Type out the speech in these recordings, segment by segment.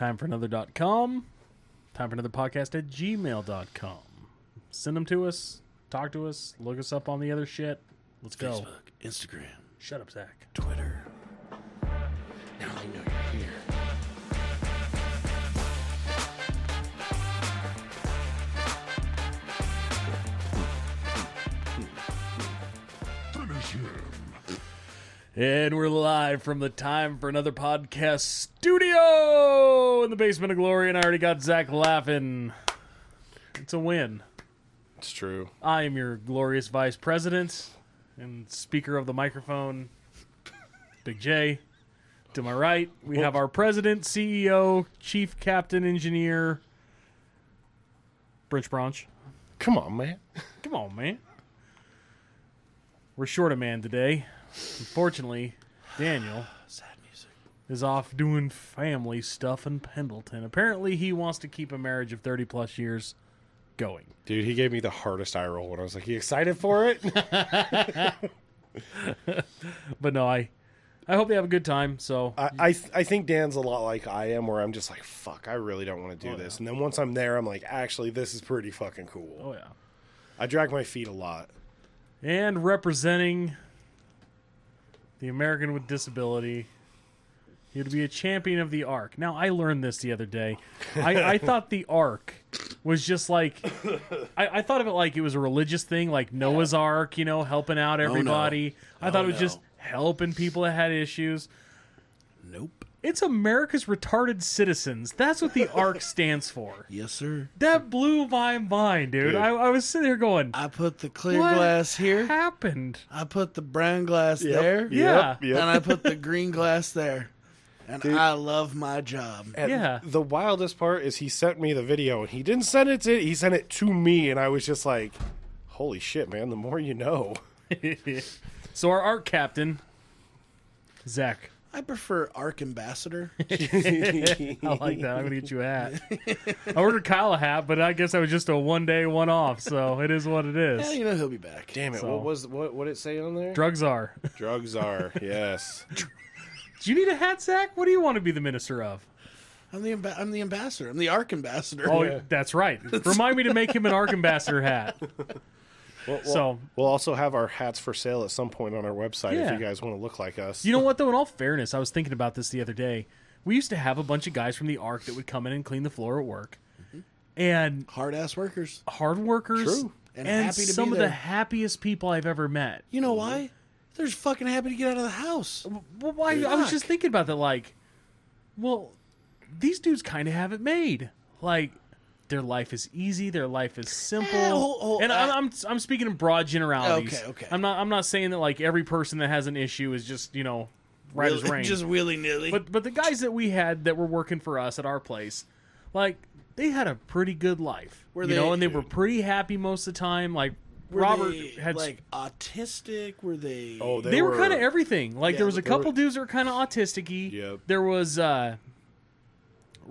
Time for another.com. Time for another podcast at gmail.com. Send them to us. Talk to us. Look us up on the other shit. Let's go. Facebook, Instagram, Shut up, Zach. Twitter. And we're live from the Time for Another Podcast studio in the basement of glory, and I already got Zach laughing. It's a win. It's true. I am your glorious vice president and speaker of the microphone, Big J. To my right, we have our president, CEO, chief captain, engineer, Bridge Branch. Come on, man. Come on, man. We're short a man today. Unfortunately, Daniel Sad music. is off doing family stuff in Pendleton. Apparently, he wants to keep a marriage of 30 plus years going. Dude, he gave me the hardest eye roll when I was like, You excited for it? But no, I I hope they have a good time. So, I, I, th- I think Dan's a lot like I am, where I'm just like, Fuck, I really don't want to do Oh, this. And then once I'm there, I'm like, Actually, this is pretty fucking cool. oh yeah. I drag my feet a lot. And representing the American with Disability, he would be a champion of the Arc. Now, I learned this the other day. I, I thought the Arc was just like, I, I thought of it like it was a religious thing, like Noah's Ark, you know, helping out oh, everybody. I thought Oh, it was oh, just helping people that had issues. Nope. It's America's retarded citizens. That's what the ARC stands for. Yes, sir. That blew my mind, dude. Dude. I, I was sitting there going, I put the clear what glass here. happened? I put the brown glass there. Yeah. Yep, yep. And I put the green glass there. And Dude. I love my job. And Yeah. The wildest part is he sent me the video and he didn't send it to he sent it to me and I was just like, Holy shit, man, the more you know. so our art captain, Zach. I prefer Arc Ambassador. I like that. I'm gonna get you a hat. I ordered Kyle a hat, but I guess that was just a one day, one off. So it is what it is. yeah, is. you know he'll be back. Damn it, So- what was what what did it say on there? Drugs are. Drugs are, yes. Do you need a hat, Zach? What do you want to be the minister of? I'm the amb- I'm the ambassador. I'm the Arc Ambassador. Oh, Yeah. that's right. Remind me to make him an Arc ambassador hat. Well, well, So We'll also have our hats for sale at some point on our website Yeah. if you guys want to look like us. you know what though? In all fairness, I was thinking about this the other day. We used to have a bunch of guys from the Arc that would come in and clean the floor at work, mm-hmm. and Hard ass workers. hard workers, True. And and, happy to be some of there. the happiest people I've ever met. You know why? They're just fucking happy to get out of the house. Well, why? I was just thinking about that. Like, well, these dudes kind of have it made. Like, their life is easy. Their life is simple. Eh, hold- hold- and I'm, uh, I'm I'm speaking in broad generalities. Okay, okay. I'm not I'm not saying that like every person that has an issue is just you know right as rain. Just willy nilly. but but the guys that we had that were working for us at our place, like they had a pretty good life. Were you they- know, and they were pretty happy most of the time. Like were Robert they, had like autistic. Were they? Oh, they, were, were kind of everything. Like Yeah, there was a they were- couple dudes that were kind of autistic-y. Yep. There was uh,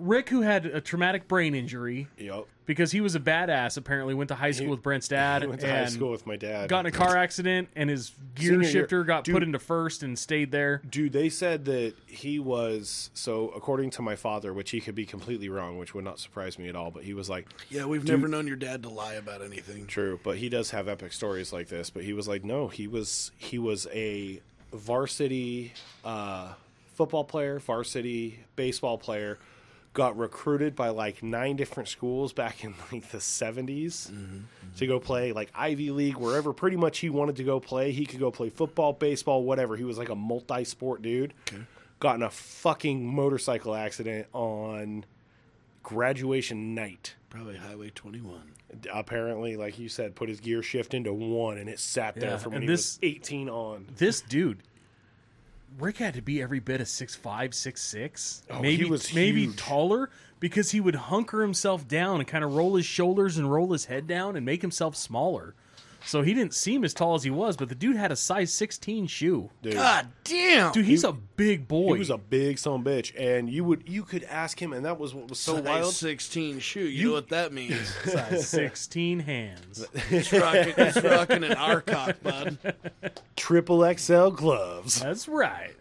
Rick who had a traumatic brain injury Yep. because he was a badass. Apparently, went to high school with Brent's dad I went to and high school with my dad. got in a car accident, and his gear Senior year. shifter got Dude. put into first and stayed there. Dude, they said that he was so according to my father, which he could be completely wrong, which would not surprise me at all, but he was like Yeah, we've never known your dad to lie about anything. True, but he does have epic stories like this. But he was like, no, he was he was a varsity uh, football player, varsity baseball player. Got recruited by like nine different schools back in like the 70s mm-hmm, mm-hmm. to go play like Ivy League, wherever pretty much he wanted to go play. He could go play football, baseball, whatever. He was like a multi sport dude. Got in a fucking motorcycle accident on graduation night Probably Highway 21. apparently, like you said, put his gear shift into one, and it sat there Yeah, from when he this- was eighteen on. This dude. Rick had to be every bit of six five, six six, Oh, maybe maybe huge. taller because he would hunker himself down and kind of roll his shoulders and roll his head down and make himself smaller. So he didn't seem as tall as he was, but the dude had a size 16 shoe. Dude, God damn! Dude, he's a big boy. he was a big son of a bitch, and you would you could ask him, and that was what was so Size wild. 16 shoe. You, know what that means? size 16 hands. He's rocking, he's rocking an Arcock, bud. Triple XL gloves. That's right.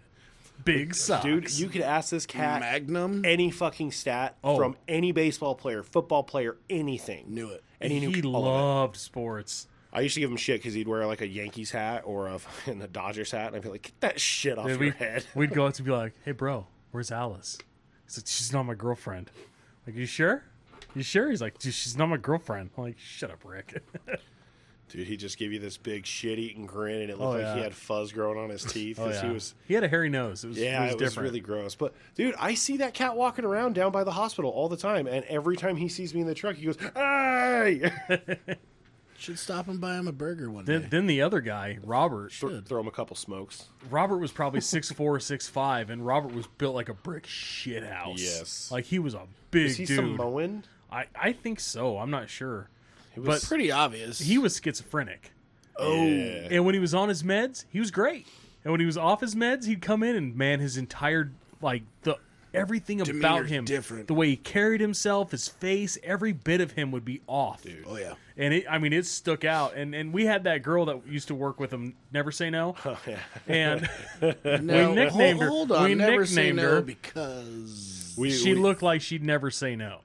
big socks. Dude, you could ask this cat Magnum any fucking stat Oh. from any baseball player, football player, anything. knew it. And he, he knew all of loved sports. I used to give him shit because he'd wear like a Yankees hat or a fucking a Dodgers hat, and I'd be like, "Get that shit off And your we, head." We'd go up to be like, "Hey, bro, where's Alice?" He's like, "She's not my girlfriend." Like, you sure? You sure? He's like, "Dude, "She's not my girlfriend." I'm like, "Shut up, Rick." Dude, he just give you this big shit-eating grin, and it looked Oh, like he had fuzz growing on his teeth. oh yeah. He was, He had a hairy nose. It was, yeah, it was different. really gross. But dude, I see that cat walking around down by the hospital all the time, and every time he sees me in the truck, he goes, "Hey!" Should stop and buy him a burger one Then, day. then the other guy, Robert. Th- throw him a couple smokes. Robert was probably six four, six five, and Robert was built like a brick shit house. Yes. like he was a big Is he dude. Samoan? I I think so. I'm not sure, He but Pretty obvious. he was schizophrenic. Oh. oh, And when he was on his meds, he was great. And when he was off his meds, he'd come in and man, his entire like the everything about him, different. the way he carried himself, his face, every bit of him would be off. Dude. Oh yeah. And it, I mean, it stuck out. And and we had that girl that used to work with him, never say no. Oh, yeah. And Now, nicknamed hold, her- hold on. we never say nicknamed no her- because we, she we- looked like she'd never say no.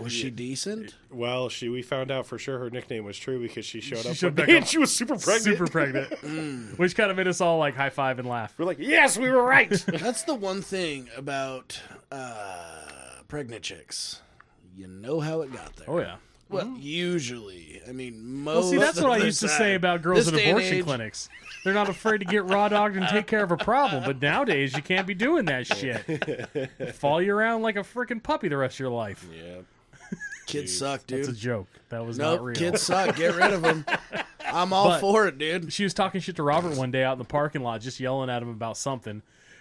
was she decent? Well, she we found out for sure her nickname was true because she showed She up showed back day up. and she was super pregnant. Super pregnant, which kind of made us all like high five and laugh. We're like, yes, we were right. That's the one thing about uh, pregnant chicks. You know how it got there. Oh yeah. Well, mm-hmm. usually. I mean, most. Well, see, that's of what I used to say about girls This in abortion clinics. They're not afraid to get raw dogged and take care of a problem, but nowadays you can't be doing that shit. Follow you around like a freaking puppy the rest of your life. yeah. Kids suck, dude. It's a joke. That was not real. kids suck. Get rid of them. I'm all But- for it, dude. She was talking shit to Robert one day out in the parking lot, just yelling at him about something,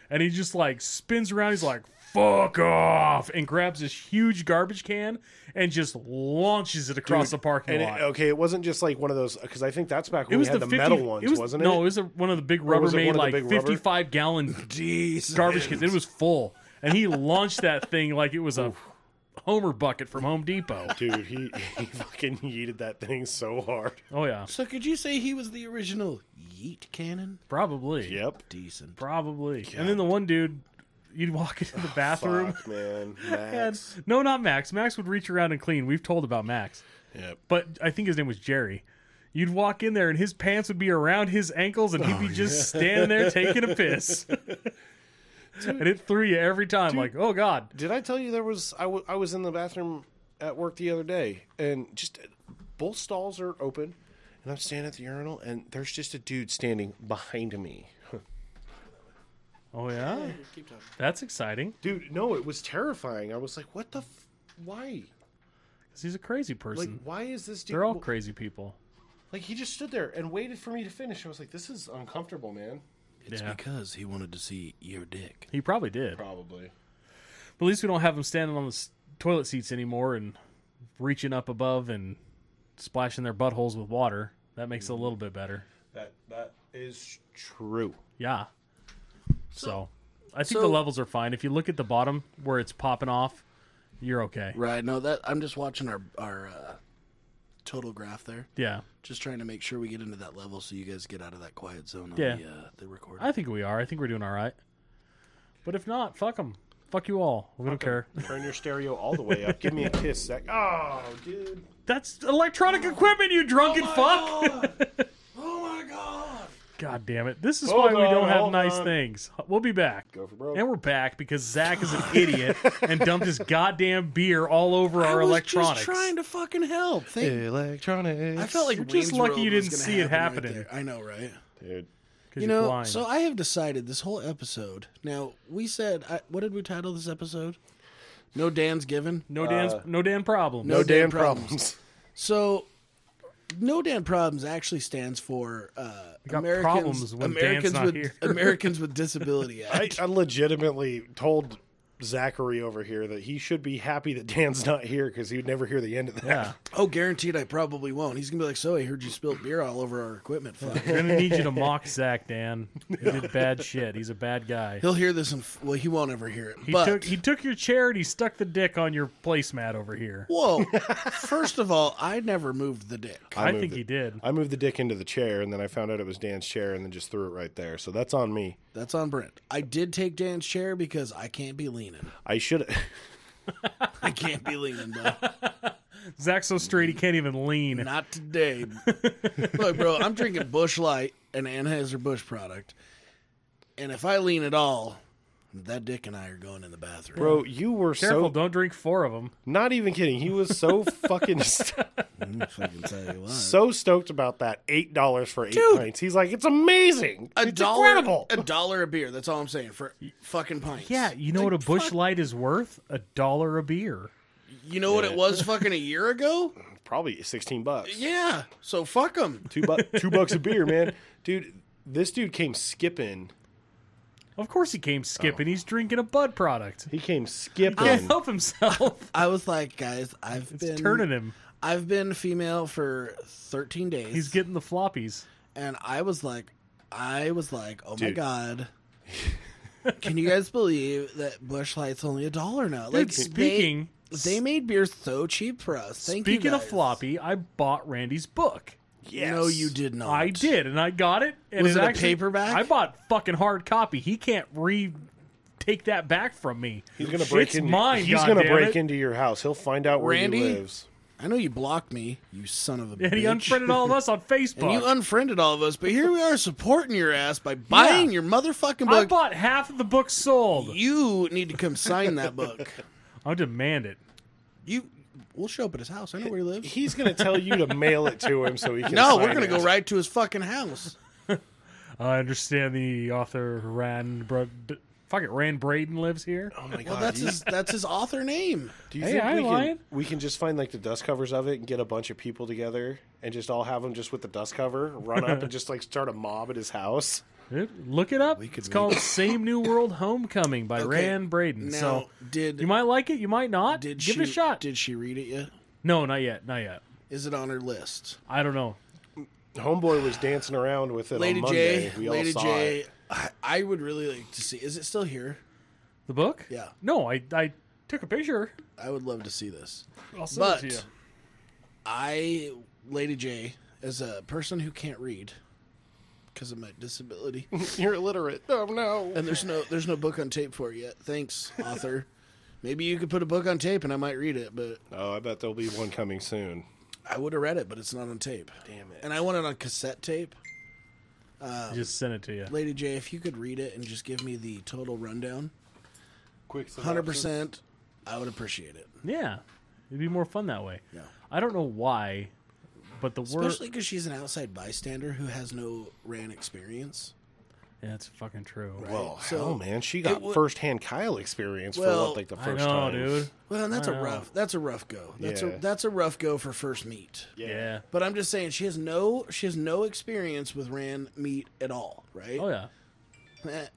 and he just like spins around. He's like, "Fuck off!" and grabs this huge garbage can and just launches it across the parking lot. it, okay, it wasn't just like one of those because I think that's back when It was we had the, the, 50, metal ones, it was, wasn't it? No, it was a, one of the big was it Rubbermaid one of the like big rubber? fifty-five gallon Jesus. garbage cans. It was full, and he launched that thing like it was a Homer bucket from Home Depot. Dude, he, he fucking yeeted that thing so hard. Oh yeah, So could you say he was the original Yeet Cannon? Probably. Yep. Decent. probably. And then the one dude, you'd walk into the oh, bathroom. Fuck, man. And, Max. no, not Max. Max would reach around and clean. We've told about Max, Yep. but I think his name was Jerry. You'd walk in there and his pants would be around his ankles, and he'd be oh, just standing there taking a piss. and it threw you every time, like, oh god. Did I tell you there was I, w- I was in the bathroom at work the other day and just both stalls are open and I'm standing at the urinal and there's just a dude standing behind me. Oh yeah, that's exciting. Dude, no, it was terrifying. I was like, what the f- why? 'Cause he's a crazy Like person. why is this dude They're all crazy people. Like he just stood there and waited for me to finish. I was like, this is uncomfortable, man. It's Yeah. because he wanted to see your dick. He probably did. Probably. But at least we don't have him standing on the s- toilet seats anymore and reaching up above and splashing their buttholes with water. That makes it a mm. little bit better. That that is true. Yeah. So, I think so- the levels are fine. If you look at the bottom where it's popping off, you're okay. Right. No, that I'm just watching our our uh, total graph there. Yeah. Just trying to make sure we get into that level so you guys get out of that quiet zone on Yeah. the uh, the recording. I think we are. I think we're doing all right. But if not, fuck them. Fuck you all. We don't care. Turn your stereo all the way up. Give me a kiss, Zach. Oh, dude. That's electronic equipment, you drunken fuck. oh my god! God damn it. This is Hold why we don't have nice on. things. We'll be back. Go for broke. And we're back because Zach is an idiot and dumped his goddamn beer all over I our was electronics. just trying to fucking help. Thank- Electronics. I felt like You're just Wayne's lucky you World was didn't see it happen right happening. there. I know, right? Dude. You you're know, blind. so I have decided this whole episode. Now we said, I, what did we title this episode? No Dan's given. no Dan's, uh, no Dan problem. no No damn damn problems. problems. So, no Dan problems actually stands for uh, Americans, problems when Dan's Americans with. Americans with Disability I, I legitimately told Zachary over here that he should be happy that Dan's not here because he would never hear the end of that. Yeah. Oh, guaranteed I probably won't. He's gonna be like, "So I heard you spilled beer all over our equipment." Fuck. We're gonna need you to mock Zach, Dan. He did bad shit. He's a bad guy. He'll hear this and f- well, he won't ever hear it. He but took he took your chair and he stuck the dick on your placemat over here. whoa, first of all, I never moved the dick. I, moved think it. he did. I moved the dick into the chair and then I found out it was Dan's chair and then just threw it right there. So that's on me. That's on Brent. I did take Dan's chair because I can't be leaning. I should I can't be leaning, bro. Zach's so straight he can't even lean. Not today. Look, bro, I'm drinking Busch Light, an Anheuser Busch product, and if I lean at all, that dick and I are going in the bathroom. Bro, you were Careful, so don't drink four of them. not even kidding. He was so fucking st- fucking tell you what. so stoked about that eight dollars for eight Dude. pints. He's like, it's amazing. a it's dollar, incredible. a dollar a beer. That's all I'm saying for fucking pints. Yeah, you know what a Busch Light is worth? A dollar a beer. You know what it was fucking a year ago? Probably sixteen bucks. Yeah. So fuck them. Two bu- two bucks a beer, man. Dude, this dude came skipping. Of course he came skipping. Oh. He's drinking a Bud product. He came Can't skipping. help himself. I was like, guys, I've It's been turning him. I've been female for 13 days. He's getting the floppies. and I was like, I was like, oh my Dude. god. Can you guys believe that Busch Light's only a dollar now? Dude, speaking they, they made beer so cheap for us. Thank you. speaking of guys. floppy, I bought Randy's book. Yes. no, you did not. I did, and I got it. And Was it a actually- paperback? I bought fucking hard copy. He can't re take that back from me. He's gonna break Shit's into. mine. he's gonna goddammit. break into your house. He'll find out where Randy? he lives. I know you blocked me, you son of a bitch. And bitch. he unfriended all of us on Facebook. And you unfriended all of us, but here we are supporting your ass by buying your motherfucking book. I bought half of the book sold. you need to come sign that book. I'll demand it. You, we'll show up at his house. I know where he lives. He's gonna tell you to mail it to him so he can. No, sign we're gonna go right to his fucking house. I understand the author Rand. Bro- fuck it, Rand Braden lives here. Oh my god! Well, that's his that's his author name. Do you Hey, think I we ain't can, lying. we can just find like the dust covers of it and get a bunch of people together and just all have them just with the dust cover, run up and just like start a mob at his house? Dude, Look it up. could It's called "Same New World Homecoming" by Okay, Rand Braden. Now, so did you might like it, you might not. did Give she it a shot. Did she read it yet? no, not yet, not yet. Is it on her list? I don't know. Homeboy was dancing around with it Lady on Monday. J, we Lady all saw J, it. I, I would really like to see. Is it still here? The book? Yeah. No, I I took a picture. I would love to see this. I'll send But it to you. I, Lady J, as a person who can't read because of my disability, You're illiterate. Oh no! and there's no there's no book on tape for it yet. Thanks, author. Maybe you could put a book on tape and I might read it, but Oh, I bet there'll be one coming soon. I would have read it, but it's not on tape. Damn it! And I want it on cassette tape. Um, just send it to you. Lady J, if you could read it and just give me the total rundown, Quick, hundred percent, I would appreciate it. Yeah, it'd be more fun that way. Yeah. I don't know why, but the word Especially because she's an outside bystander who has no RAN experience. yeah, it's fucking true. Well, So, hell, man, she got would- firsthand Kyle experience Well, for what, like the I first know, time, dude. Well, and that's I a know. rough. That's a rough go. That's Yeah. a that's a rough go for first meet. Yeah. But I'm just saying she has no she has no experience with ran meat at all, right? Oh yeah. Eh.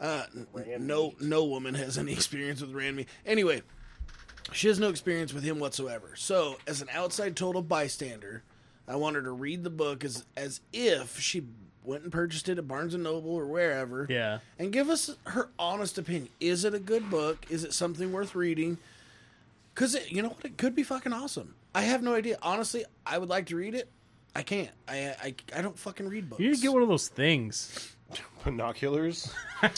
Uh, n- no no woman has any experience with ran meat. Anyway, she has no experience with him whatsoever. So, as an outside total bystander, I want her to read the book as as if she went and purchased it at Barnes and Noble or wherever. Yeah. and give us her honest opinion. Is it a good book? Is it something worth reading? Because you know what, it could be fucking awesome. I have no idea. Honestly, I would like to read it. I can't. I I, I don't fucking read books. You need to get one of those things. Binoculars. well,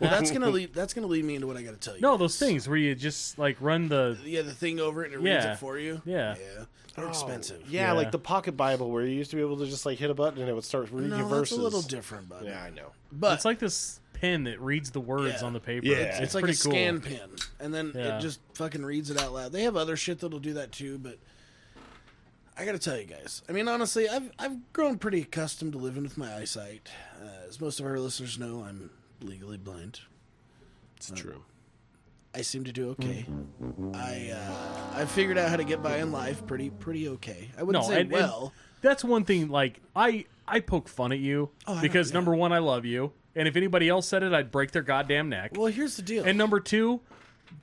that's gonna lead. That's gonna lead me into what I got to tell you. No, those things where you just like run the Yeah, the thing over it and it reads it for you. Yeah. yeah. They're oh, expensive. Yeah, Yeah. like the pocket Bible where you used to be able to just like hit a button and it would start reading No, your that's verses. a little different, but Yeah, I know. But It's like this pen that reads the words Yeah. on the paper. Yeah. It's, it's like a pretty cool. scan pen, and then Yeah. it just fucking reads it out loud. They have other shit that'll do that too, but I got to tell you guys. I mean, honestly, I've I've grown pretty accustomed to living with my eyesight. Uh, as most of our listeners know, I'm legally blind. It's true. I seem to do okay. I uh, I figured out how to get by in life pretty pretty okay. I wouldn't No, say and, and well. that's one thing. Like I, I poke fun at you Oh, because yeah. number one, I love you, and if anybody else said it, I'd break their goddamn neck. Well, here's the deal. and number two,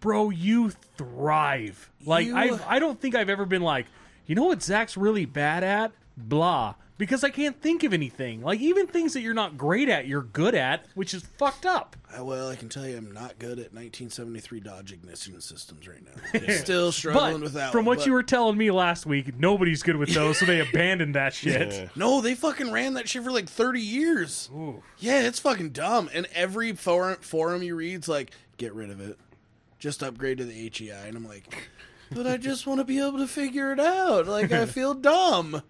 bro, you thrive. Like You- I, I don't think I've ever been like, you know what Zach's really bad at? Blah. Because I can't think of anything. Like even things that you're not great at, you're good at, which is fucked up. Uh, well, I can tell you, I'm not good at 1973 Dodge ignition systems right now. Still struggling But with that. from one, what but- you were telling me last week, nobody's good with those, so they abandoned that shit. Yeah. no, they fucking ran that shit for like 30 years. Yeah, it's fucking dumb. And every forum forum you read's like, get rid of it, just upgrade to the HEI, and I'm like, but I just want to be able to figure it out. Like I feel dumb.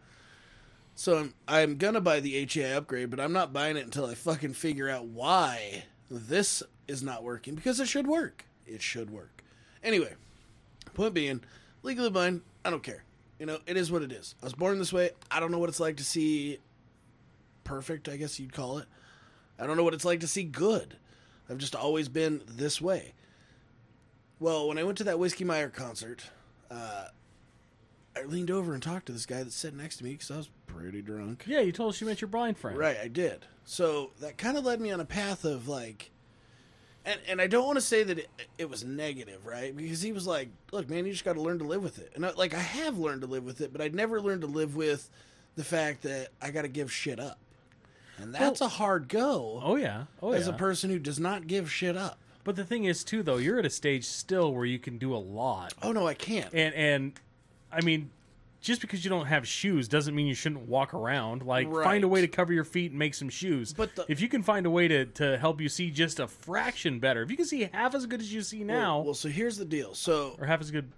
So I'm I'm gonna buy the HEI upgrade, but I'm not buying it until I fucking figure out why this is not working because it should work. It should work. Anyway, point being, legally blind, I don't care. You know, it is what it is. I was born this way. I don't know what it's like to see perfect, I guess you'd call it. I don't know what it's like to see good. I've just always been this way. Well, when I went to that Whiskey Meyer concert, uh, I leaned over and talked to this guy that's sitting next to me because I was pretty drunk. Yeah, you told us you met your blind friend. Right, I did. So that kind of led me on a path of like, and and I don't want to say that it, it was negative, right? Because he was like, "Look, man, you just got to learn to live with it." And I, like, I have learned to live with it, but I'd never learned to live with the fact that I got to give shit up, and that's a hard go Oh yeah. Oh as yeah. a person who does not give shit up. But the thing is too though, you're at a stage still where you can do a lot. Oh no, I can't. And and I mean, just because you don't have shoes doesn't mean you shouldn't walk around. Like find a way to cover your feet and make some shoes. But the- if you can find a way to, to help you see just a fraction better, if you can see half as good as you see now, Well, well, so here's the deal. So or half as good,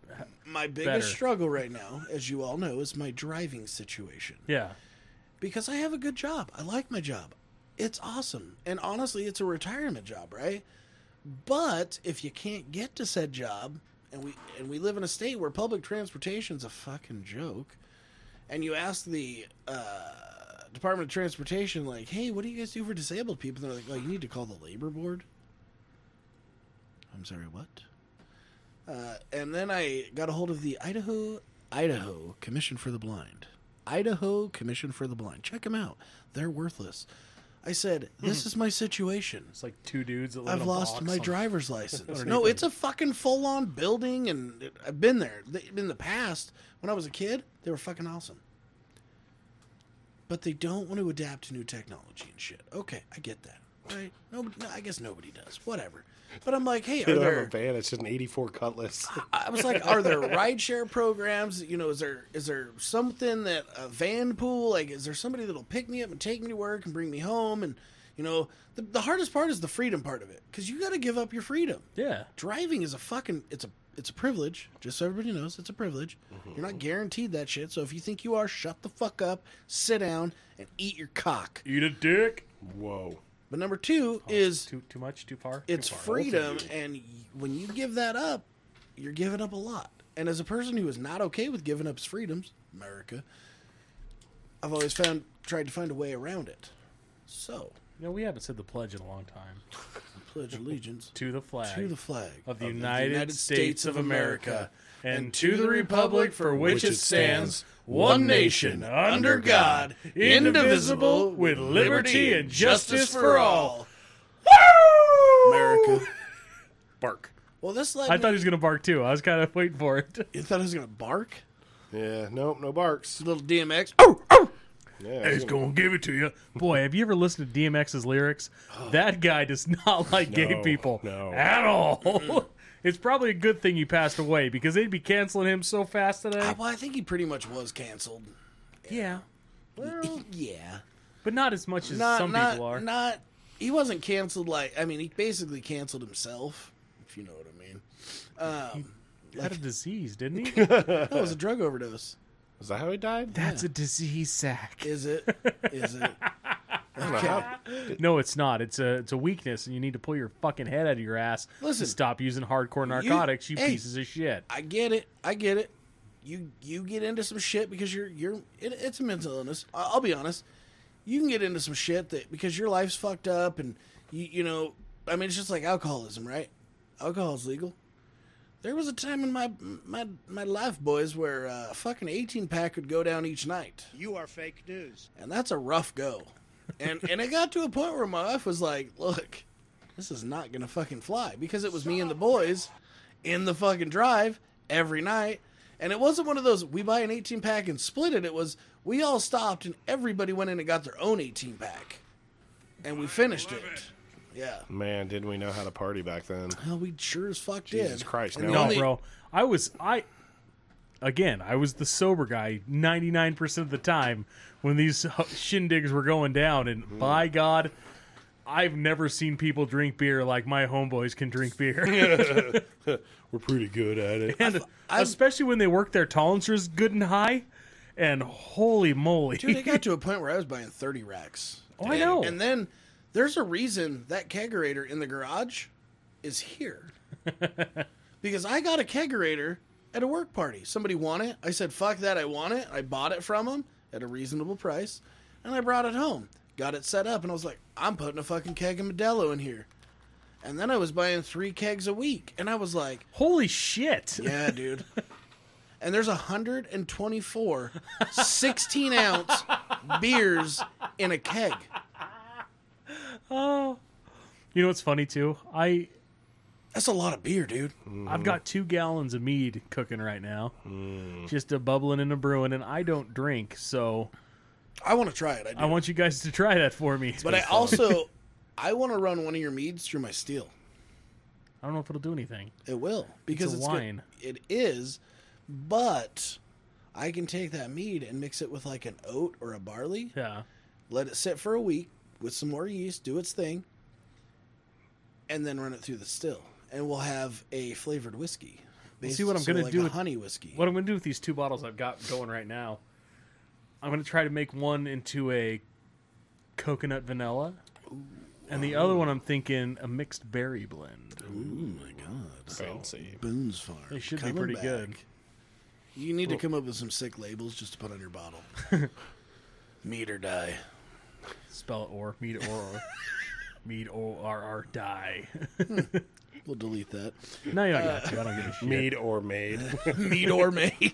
my biggest better. struggle right now, as you all know, is my driving situation. yeah. because I have a good job. I like my job. It's awesome. And honestly, it's a retirement job, right? But if you can't get to said job and we and we live in a state where public transportation's a fucking joke, and you ask the uh, Department of Transportation like, "Hey, what do you guys do for disabled people?" They're like, "Oh, you need to call the labor board." I'm sorry, what? Uh, and then I got a hold of the Idaho Idaho Commission for the Blind. Idaho Commission for the Blind. Check them out. They're worthless. I said, "This is my situation. It's like two dudes that live I've in a lost box my on- driver's license. No, it's a fucking full-on building, and it, I've been there They- in the past. When I was a kid, they were fucking awesome. But they don't want to adapt to new technology and shit. Okay, I get that. Right? No, no I guess nobody does. Whatever. But I'm like, hey, They are don't have there? a van. It's just an '84 Cutlass. I was like, are there rideshare programs? You know, is there is there something that a van pool? Like, is there somebody that'll pick me up and take me to work and bring me home? And you know, the, the hardest part is the freedom part of it because you got to give up your freedom. Yeah. Driving is a fucking it's a it's a privilege. Just so everybody knows, it's a privilege. Mm-hmm. You're not guaranteed that shit. So if you think you are, shut the fuck up, sit down, and eat your cock. Eat a dick. Whoa. But number two oh, is Too too much, too far. it's Too far. freedom and when you give that up you're giving up a lot and as a person who is not okay with giving up his freedoms america i've always found tried to find a way around it so You know, we haven't said the pledge in a long time. Pledge allegiance To the flag. to the flag of the United, States of America and to the republic republic for which it stands, one nation, under under God, God, indivisible, with liberty and justice for all. Woo! america Bark. well this led I me- thought he was going to bark too. I was kind of waiting for it. you thought i was gonna bark Yeah. Nope. No barks. little dmx Oh, oh. Yeah. He's going to give it to you. Boy, have you ever listened to DMX's lyrics? Oh. That guy does not like gay No, people no. at all. it's probably a good thing he passed away because they'd be canceling him so fast today. Uh, well i think he pretty much was canceled yeah. Well, yeah but not as much as not, some not, people are. Not he wasn't canceled like I mean he basically canceled himself, if you know what I mean. Um, He had a disease, didn't he? that was a drug overdose. Is that how he died? That's a disease sack. Is it? Is it? How- No, it's not. It's a it's a weakness, and you need to pull your fucking head out of your ass Listen, to stop using hardcore narcotics. You, hey. pieces of shit. I get it. I get it. You you get into some shit because you're you're it, it's a mental illness. I- I'll be honest. You can get into some shit that because your life's fucked up and you you know I mean it's just like alcoholism, right? Alcohol's legal. There was a time in my my my life, boys, where uh, a fucking eighteen pack would go down each night. You are fake news. and that's a rough go. And and it got to a point where my wife was like, "Look, this is not gonna fucking fly," because it was me and the boys in the fucking drive every night. And it wasn't one of those we buy an 18 pack and split it. It was we all stopped and everybody went in and got their own 18 pack. And we finished it. Yeah. Man, didn't we know how to party back then? Well, we sure as fuck did. Jesus. Christ, no. No, only- bro. I was I again. I was the sober guy ninety nine percent of the time when these shindigs were going down, and Mm-hmm. by God, I've never seen people drink beer like my homeboys can drink beer, We're pretty good at it. and I've- especially when they work their tolerancers good and high. And holy moly, Dude, it got to a point where I was buying 30 racks. Oh, I And- know. And then there's a reason that kegerator in the garage is here. because I got a kegerator at a work party. Somebody want it. I said, fuck that, I want it. I bought it from them at a reasonable price. And I brought it home. Got it set up. And I was like, I'm putting a fucking keg of Modelo in here. And then I was buying three kegs a week. And I was like, holy shit! yeah, dude. And there's 124 16 ounce beers in a keg. Oh, you know what's funny too? I That's a lot of beer, dude. I've got two gallons of mead cooking right now, Mm. just a bubbling and a brewing, and I don't drink, so I want to try it. I do. I want you guys to try that for me. but I also I want to run one of your meads through my steel. I don't know if it'll do anything. It will because it's, good- wine. It is, but I can take that mead and mix it with like an oat or a barley. Yeah. Let it sit for a week with some more yeast, do its thing, and then run it through the still, and we'll have a flavored whiskey. Well, see what I'm gonna like do a with- honey whiskey. What I'm going to do with these two bottles I've got going right now, I'm going to try to make one into a coconut vanilla, and the other one I'm thinking a mixed berry blend. Oh my god! Fancy. Boone's Farm. They should be pretty back. good. You need to come up with some sick labels just to put on your bottle. Meet or die. Spell it or mead or or mead or r r die. Hmm. We'll delete that. no, you don't got to. I don't give a shit. Mead or made. Meet or made.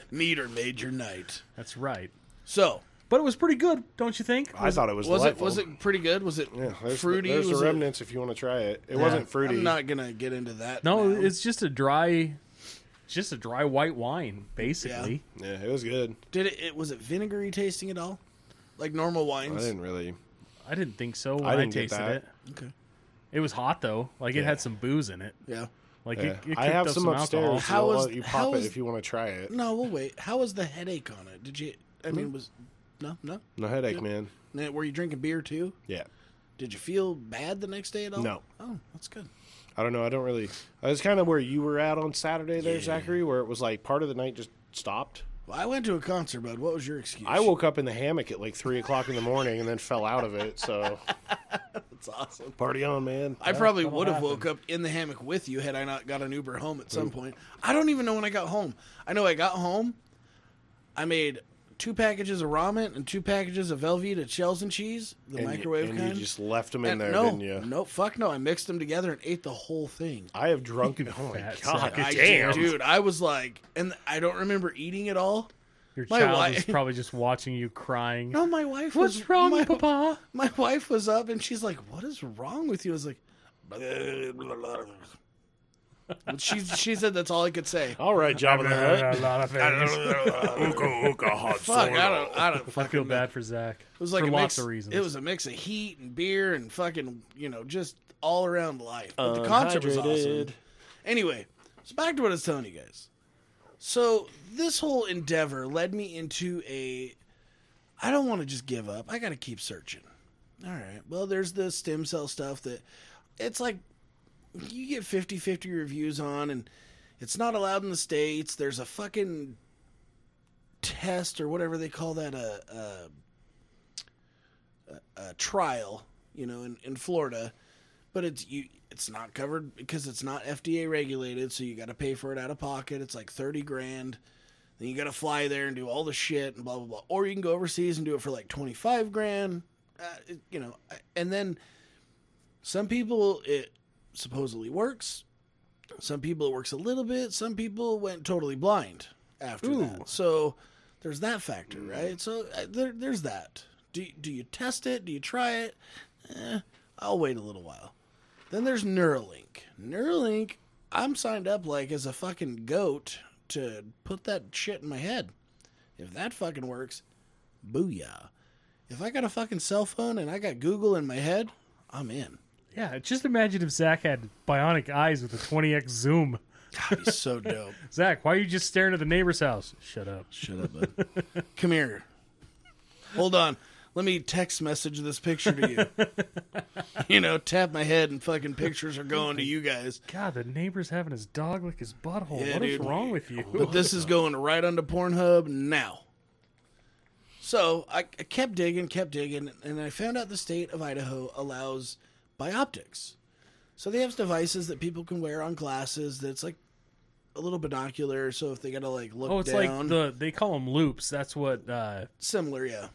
Meet or made your night. That's right. So, But it was pretty good, don't you think? I thought it was was it was it pretty good? Was it Yeah, there's, fruity? There's was the it- remnants if you want to try it. It wasn't fruity. I'm not gonna get into that. No, now. it's just a dry, it's just a dry white wine, basically. Yeah, it was good. Did it, it? Was it vinegary tasting at all? Like normal wines? I didn't really. I didn't think so when I I, didn't get tasted that. it. Okay. It was hot though, like it had some booze in it. Yeah. Like Yeah. it, it I kicked have up some upstairs. alcohol. How I'll was- let you how pop was- it if you want to try it. No, we'll wait. How was the headache on it? Did you? I Hmm? mean, was no, no. No headache, man. Now, Were you drinking beer too? Yeah. Did you feel bad the next day at all? No. Oh, that's good. I don't know. I don't really. I was kind of where you were at on Saturday there, Zachary, where it was like part of the night just stopped. Well, I went to a concert, bud. What was your excuse? I woke up in the hammock at like three o'clock in the morning and then fell out of it. So That's awesome. party on, man. I probably that'll would have happen. woke up in the hammock with you had I not got an Uber home at some point. I don't even know when I got home. I know I got home. I made two packages of ramen and two packages of Velveeta shells and cheese, the And, microwave you, and kind. you just left them in And there, no, didn't you? no, fuck no. I mixed them together and ate the whole thing. I have drunk. oh my god. I, damn! dude, I was like, and I don't remember eating it all. Your My child wife- was probably just watching you crying. No, my wife What's was wrong, my, Papa? My wife was up and she's like, "What is wrong with you?" I was like, But she she said that's all I could say. All right, Jabba the Hutt. a lot of things. Fuck, I don't, I don't I fucking feel bad for Zach. It was like for a lots mix, of reasons. It was a mix of heat and beer and fucking, you know, just all around life. But the concert was awesome. Unhydrated. Anyway, so back to what I was telling you guys. So this whole endeavor led me into a. I don't want to just give up. I got to keep searching. All right. Well, there's the stem cell stuff that it's like you get 50-50 reviews on, and it's not allowed in the states. There's a fucking test or whatever they call that a a, a, a trial, you know, in, in Florida, but it's you it's not covered because it's not FDA regulated, so you got to pay for it out of pocket. It's like 30 grand. Then you got to fly there and do all the shit and blah blah blah. Or you can go overseas and do it for like 25 grand. Uh, you know, and then some people it supposedly works. Some people it works a little bit. Some people went totally blind after that. So there's that factor, right? So uh, there, there's that. Do do you test it? Do you try it? Eh, I'll wait a little while. Then there's Neuralink. Neuralink, I'm signed up like as a fucking goat to put that shit in my head. If that fucking works, booyah. If I got a fucking cell phone and I got Google in my head, I'm in. Yeah, just imagine if Zach had bionic eyes with a 20x zoom. That'd be so dope. Zach, why are you just staring at the neighbor's house? Shut up. Shut up, bud. Come here. Hold on. Let me text message this picture to you. you know, tap my head and fucking pictures are going to you guys. God, the neighbor's having his dog lick his butthole. Yeah, what is dude. wrong with you? But this is going right onto Pornhub now. So I, I kept digging, kept digging, and I found out the state of Idaho allows bioptics. So they have devices that people can wear on glasses that's like a little binocular. So if they gotta like look oh, it's down, like the they call them loupes. That's what uh similar, yeah,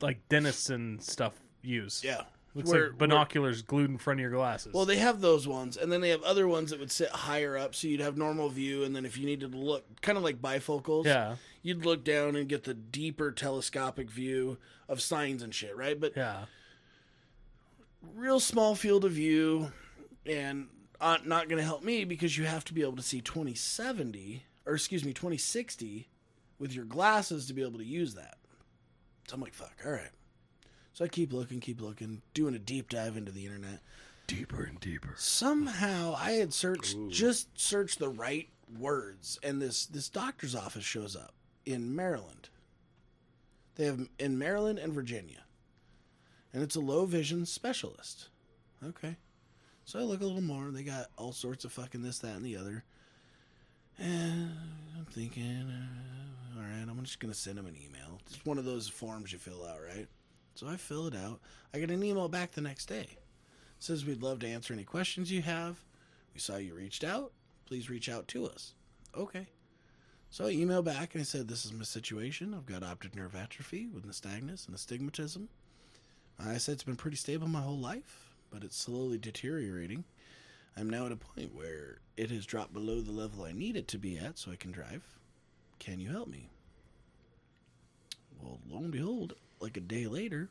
like dentists and stuff use. yeah. Looks Where- like binoculars glued in front of your glasses. Well, they have those ones, and then they have other ones that would sit higher up, so you'd have normal view, and then if you needed to look, kind of like bifocals, yeah, you'd look down and get the deeper telescopic view of signs and shit, right? But yeah. Real small field of view, and uh, not going to help me because you have to be able to see 2070, or excuse me, 2060 with your glasses to be able to use that. So I'm like, fuck, all right. So I keep looking, keep looking, doing a deep dive into the internet. Deeper and deeper. somehow I had searched just searched the right words, and this this doctor's office shows up in Maryland. They have in Maryland and Virginia, and it's a low vision specialist. Okay, so I look a little more. They got all sorts of fucking this, that, and the other. And I'm thinking, uh, all right, I'm just gonna send them an email. It's one of those forms you fill out, right? So I fill it out. I get an email back the next day says we'd love to answer any questions you have. We saw you reached out. Please reach out to us. Okay. So I email back and I said, This is my situation. I've got optic nerve atrophy with nystagmus and astigmatism. I said it's been pretty stable my whole life, but it's slowly deteriorating. I'm now at a point where it has dropped below the level I need it to be at so I can drive. Can you help me? Well, lo and behold, like a day later,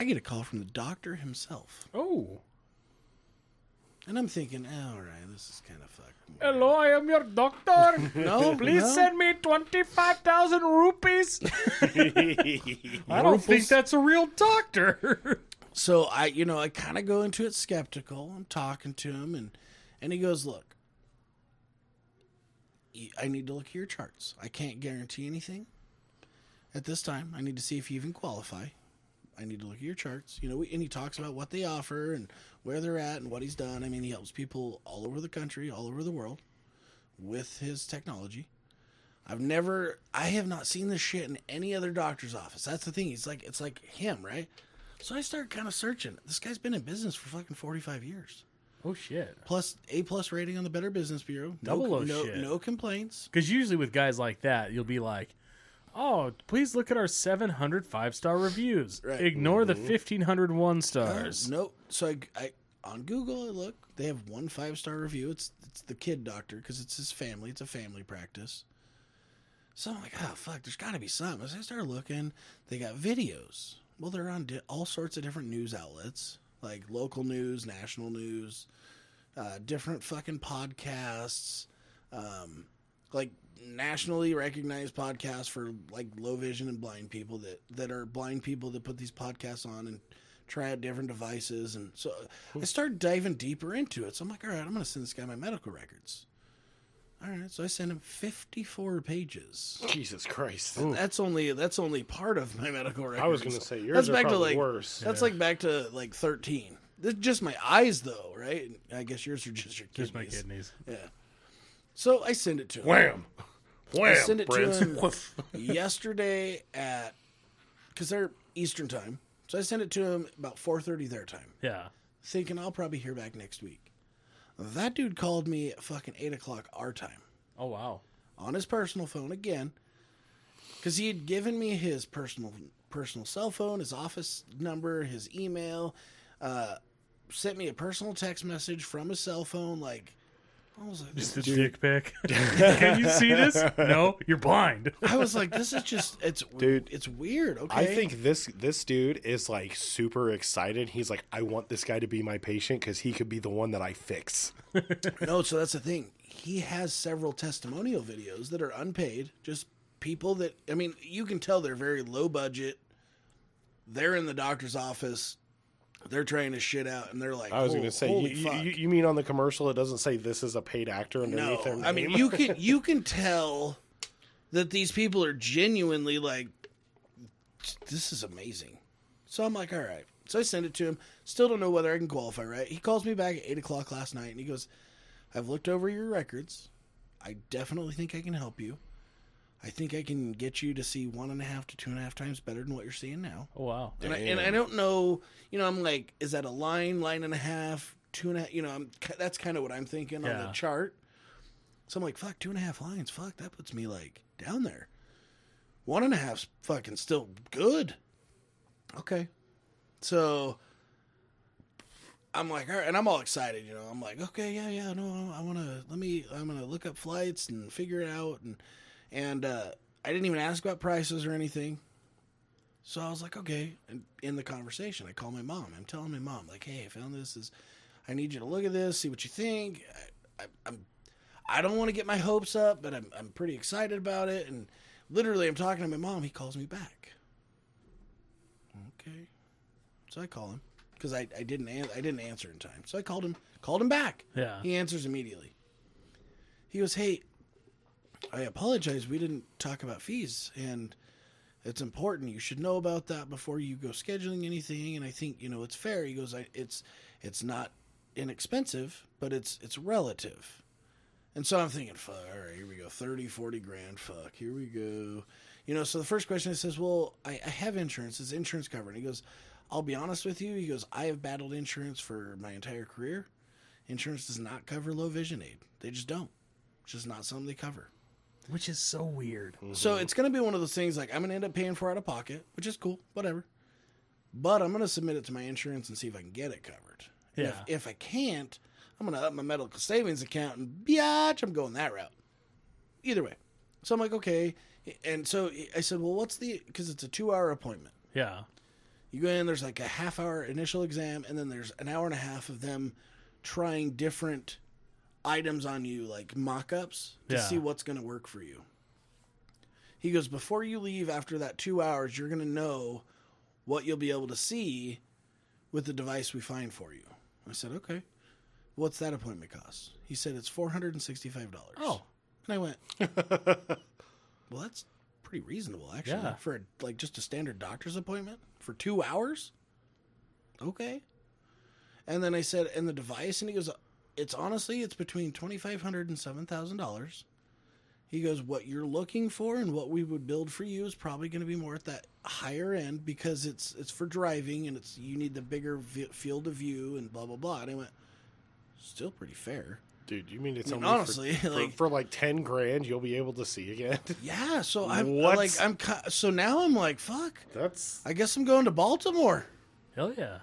I get a call from the doctor himself. Oh, And I'm thinking, oh, all right, this is kind of fucked. hello, I am your doctor. No, Please no. send me twenty-five thousand rupees. I don't think that's a real doctor. So I, you know, I kind of go into it skeptical. I'm talking to him, and and he goes, "Look, I need to look at your charts. I can't guarantee anything at this time. I need to see if you even qualify. I need to look at your charts. You know, and he talks about what they offer and where they're at and what he's done. I mean, he helps people all over the country, all over the world, with his technology." I've never, I have not seen this shit in any other doctor's office. That's the thing. He's like, it's like him, right? So I started kind of searching. This guy's been in business for fucking forty five years. oh shit. Plus A plus rating on the Better Business Bureau. No, Double O no, shit. no complaints. Because usually with guys like that, you'll be like, "Oh, please look at our 700 five-star reviews. Right. Ignore the 1500 one stars." No. So I, I on Google I look. They have one five star review. It's it's the kid doctor because it's his family. It's a family practice. So I'm like, oh fuck, there's got to be something. So I start looking. They got videos. Well, they're on di- all sorts of different news outlets, like local news, national news, uh, different fucking podcasts, um, like nationally recognized podcasts for like low vision and blind people that that are blind people that put these podcasts on and try out different devices. And so I started diving deeper into it. So I'm like, all right, I'm going to send this guy my medical records. All right, so I sent him 54 pages. Jesus Christ. That's only that's only part of my medical records. I was going to say yours That's are back to probably like worse. that's like back to like 13. This just my eyes though, right? I guess yours are just your kidneys. Just my kidneys. Yeah. So I send it to him. Wham! I Wham! send it Prince. to him yesterday at because they're Eastern time. So I sent it to him about 4:30 their time, Yeah. thinking I'll probably hear back next week. That dude called me at fucking eight o'clock our time Oh wow. on his personal phone again because he had given me his personal personal cell phone, his office number, his email, uh, sent me a personal text message from his cell phone, like I was like, Just a dick pic. Can you see this? No, you're blind. I was like, this is just it's Dude, it's weird. Okay, I think this this dude is like super excited. He's like, I want this guy to be my patient because he could be the one that I fix. no. So that's the thing. He has several testimonial videos that are unpaid, just people that I mean, you can tell they're very low budget. They're in the doctor's office. They're trying to shit out, and they're like, I was going to say, you, you, you mean on the commercial it doesn't say this is a paid actor No, underneath their name? I mean you can you can tell that these people are genuinely like, this is amazing. So I'm like, all right. So I send it to him. Still don't know whether I can qualify. Right? He calls me back at eight o'clock last night, and he goes, "I've looked over your records. I definitely think I can help you. I think I can get you to see one and a half to two and a half times better than what you're seeing now." Oh wow. And I, and I don't know, you know, I'm like, is that a line, line and a half, two and a half? You know, I'm that's kind of what I'm thinking on the chart. So I'm like, fuck, two and a half lines, fuck, that puts me like down there. One and a half's fucking still good. Okay, so I'm like, all right, and I'm all excited, you know. I'm like, okay, yeah, yeah, no, I want to. Let me. I'm gonna look up flights and figure it out, and and uh, I didn't even ask about prices or anything. So I was like, okay. And in the conversation, I call my mom. I'm telling my mom, like, hey, I found this. Is I need you to look at this, see what you think. I, I, I'm, I don't want to get my hopes up, but I'm, I'm pretty excited about it. And literally, I'm talking to my mom. He calls me back. Okay. So I call him because I, I didn't an- I didn't answer in time. So I called him called him back. Yeah. He answers immediately. He goes, "Hey, I apologize. We didn't talk about fees, and it's important. You should know about that before you go scheduling anything. And I think you know it's fair." He goes, "It's it's not inexpensive, but it's it's relative." And so I'm thinking, fuck, all right, here we go. 30, 40 grand. Fuck, here we go. You know, so the first question is says, well, I, I have insurance. Is insurance covered? And He goes, I'll be honest with you. He goes, I have battled insurance for my entire career. Insurance does not cover low vision aid. They just don't. It's just not something they cover. Which is so weird. So it's going to be one of those things like I'm going to end up paying for out of pocket, which is cool, whatever. But I'm going to submit it to my insurance and see if I can get it covered. And Yeah. If, if I can't, I'm going to up my medical savings account and biatch, I'm going that route. Either way. So I'm like, okay. And so I said, well, what's the, because it's a two hour appointment. Yeah. You go in, there's like a half hour initial exam, and then there's an hour and a half of them trying different items on you, like mock ups, to Yeah. see what's going to work for you. He goes, Before you leave after that two hours, you're going to know what you'll be able to see with the device we find for you. I said, Okay. What's that appointment cost? He said, It's $465. Oh. And I went, Well, that's pretty reasonable, actually, Yeah. for like just a standard doctor's appointment for two hours. Okay. And then I said, and the device, and he goes, it's honestly, it's between twenty five hundred and seven thousand dollars. He goes, what you're looking for and what we would build for you is probably going to be more at that higher end because it's it's for driving and it's you need the bigger vi- field of view and blah blah blah. And I went, still pretty fair. Dude, you mean it's I mean, me for- honestly, for, like- for like ten grand you'll be able to see again? Yeah. So I'm What? like I'm so now I'm like fuck. That's I guess I'm going to Baltimore. Hell yeah.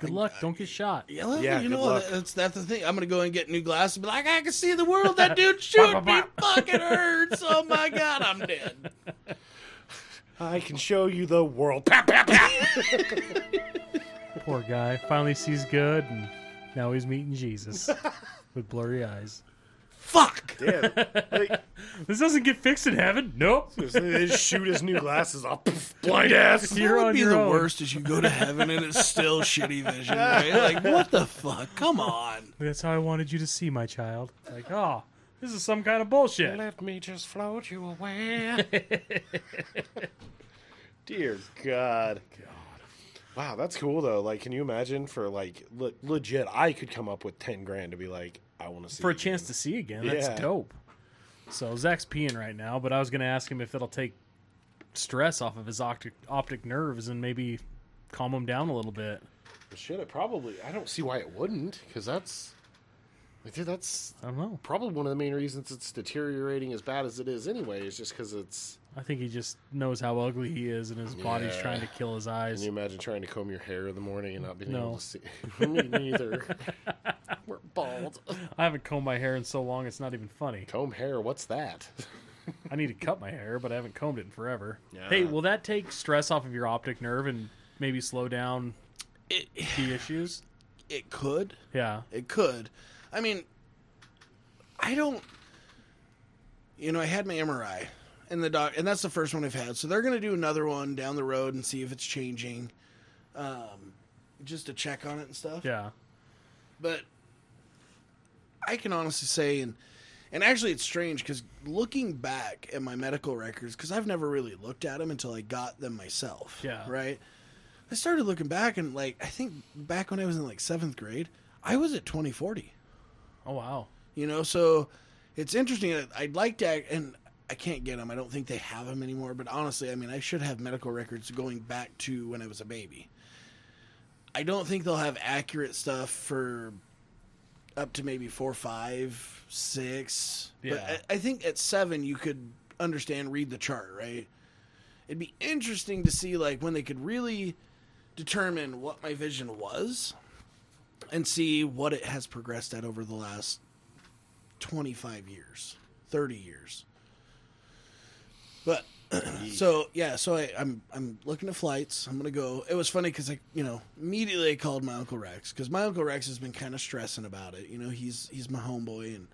Good luck. Don't get shot. Yeah, well, Yeah, you good know luck. that's that's the thing. I'm gonna go and get new glasses. And be like, I can see the world. That dude shooting me fucking hurts. Oh my god, I'm dead. I can show you the world. Pap, pap, pap. Poor guy. Finally sees good, and now he's meeting Jesus with blurry eyes. Fuck. Damn. Like, This doesn't get fixed in heaven. Nope. they just shoot his new glasses off. Pff, Blind ass. You're That would on be your the own. worst is you go to heaven and it's still shitty vision, right? Like what the fuck? Come on. That's how I wanted you to see my child. Like, oh, this is some kind of bullshit. Let me just float you away. Dear God. God. Wow, that's cool though. Like, can you imagine for like le- legit? I could come up with ten grand to be like, I want to see For a you. chance to see again. That's Yeah. dope. So Zach's peeing right now, but I was going to ask him if it'll take stress off of his optic, optic nerves and maybe calm him down a little bit. Should it probably? I don't see why it wouldn't, because that's, like, dude, that's I don't know. probably one of the main reasons it's deteriorating as bad as it is anyway. Is just because it's I think he just knows how ugly he is, and his body's Yeah. trying to kill his eyes. Can eyes. you imagine trying to comb your hair in the morning and not being No. able to see? Me neither. We're bald. I haven't combed my hair in so long; it's not even funny. Comb hair, what's that? I need to cut my hair, but I haven't combed it in forever. Yeah. Hey, will that take stress off of your optic nerve and maybe slow down It, the issues? it could. Yeah. It could. I mean, I don't. You know, I had my MRI, and the doc, and that's the first one I've had. So they're going to do another one down the road and see if it's changing, um, just to check on it and stuff. Yeah. But I can honestly say, and and actually, it's strange because looking back at my medical records, because I've never really looked at them until I got them myself. Yeah. Right. I started looking back, and like I think back when I was in like seventh grade, I was at twenty forty. Oh wow. You know, so it's interesting. I'd like to, and I can't get them. I don't think they have them anymore. But honestly, I mean, I should have medical records going back to when I was a baby. I don't think they'll have accurate stuff for up to maybe four, five, six. But Yeah. I, I think at seven you could understand, read the chart, right? It'd be interesting to see like when they could really determine what my vision was and see what it has progressed at over the last 25 years 30 years but so yeah so I, i'm i'm looking at flights. I'm gonna go. It was funny because i you know immediately i called my uncle rex because my uncle rex has been kind of stressing about it. You know he's he's my homeboy and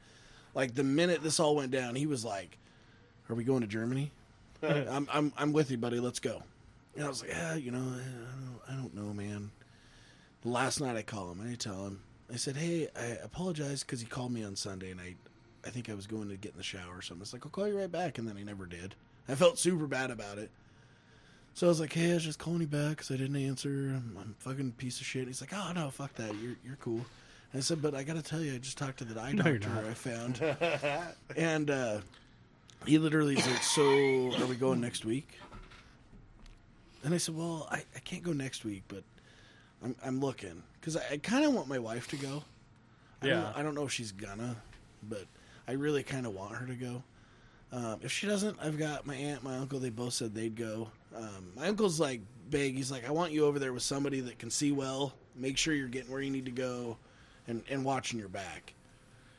like the minute this all went down he was like are we going to germany? I'm, I'm i'm with you buddy. Let's go. And i was like yeah you know i don't, I don't know man. Last night I call him and I tell him, I said, hey, I apologize because he called me on Sunday and I, I think I was going to get in the shower or something. It's like, I'll call you right back. And then he never did. I felt super bad about it. So I was like, hey, I was just calling you back because I didn't answer. I'm, I'm a fucking piece of shit. He's like, oh, no, fuck that. You're, you're cool. And I said, but I got to tell you, I just talked to the eye No, you're doctor not. I found. and uh, he literally is like, so are we going next week? And I said, well, I, I can't go next week, but I'm, I'm looking because I, I kind of want my wife to go. I Yeah. Don't, I don't know if she's gonna, but I really kind of want her to go. Um, if she doesn't, I've got my aunt, my uncle. They both said they'd go. Um, my uncle's like big. He's like, I want you over there with somebody that can see well. Make sure you're getting where you need to go, and and watching your back,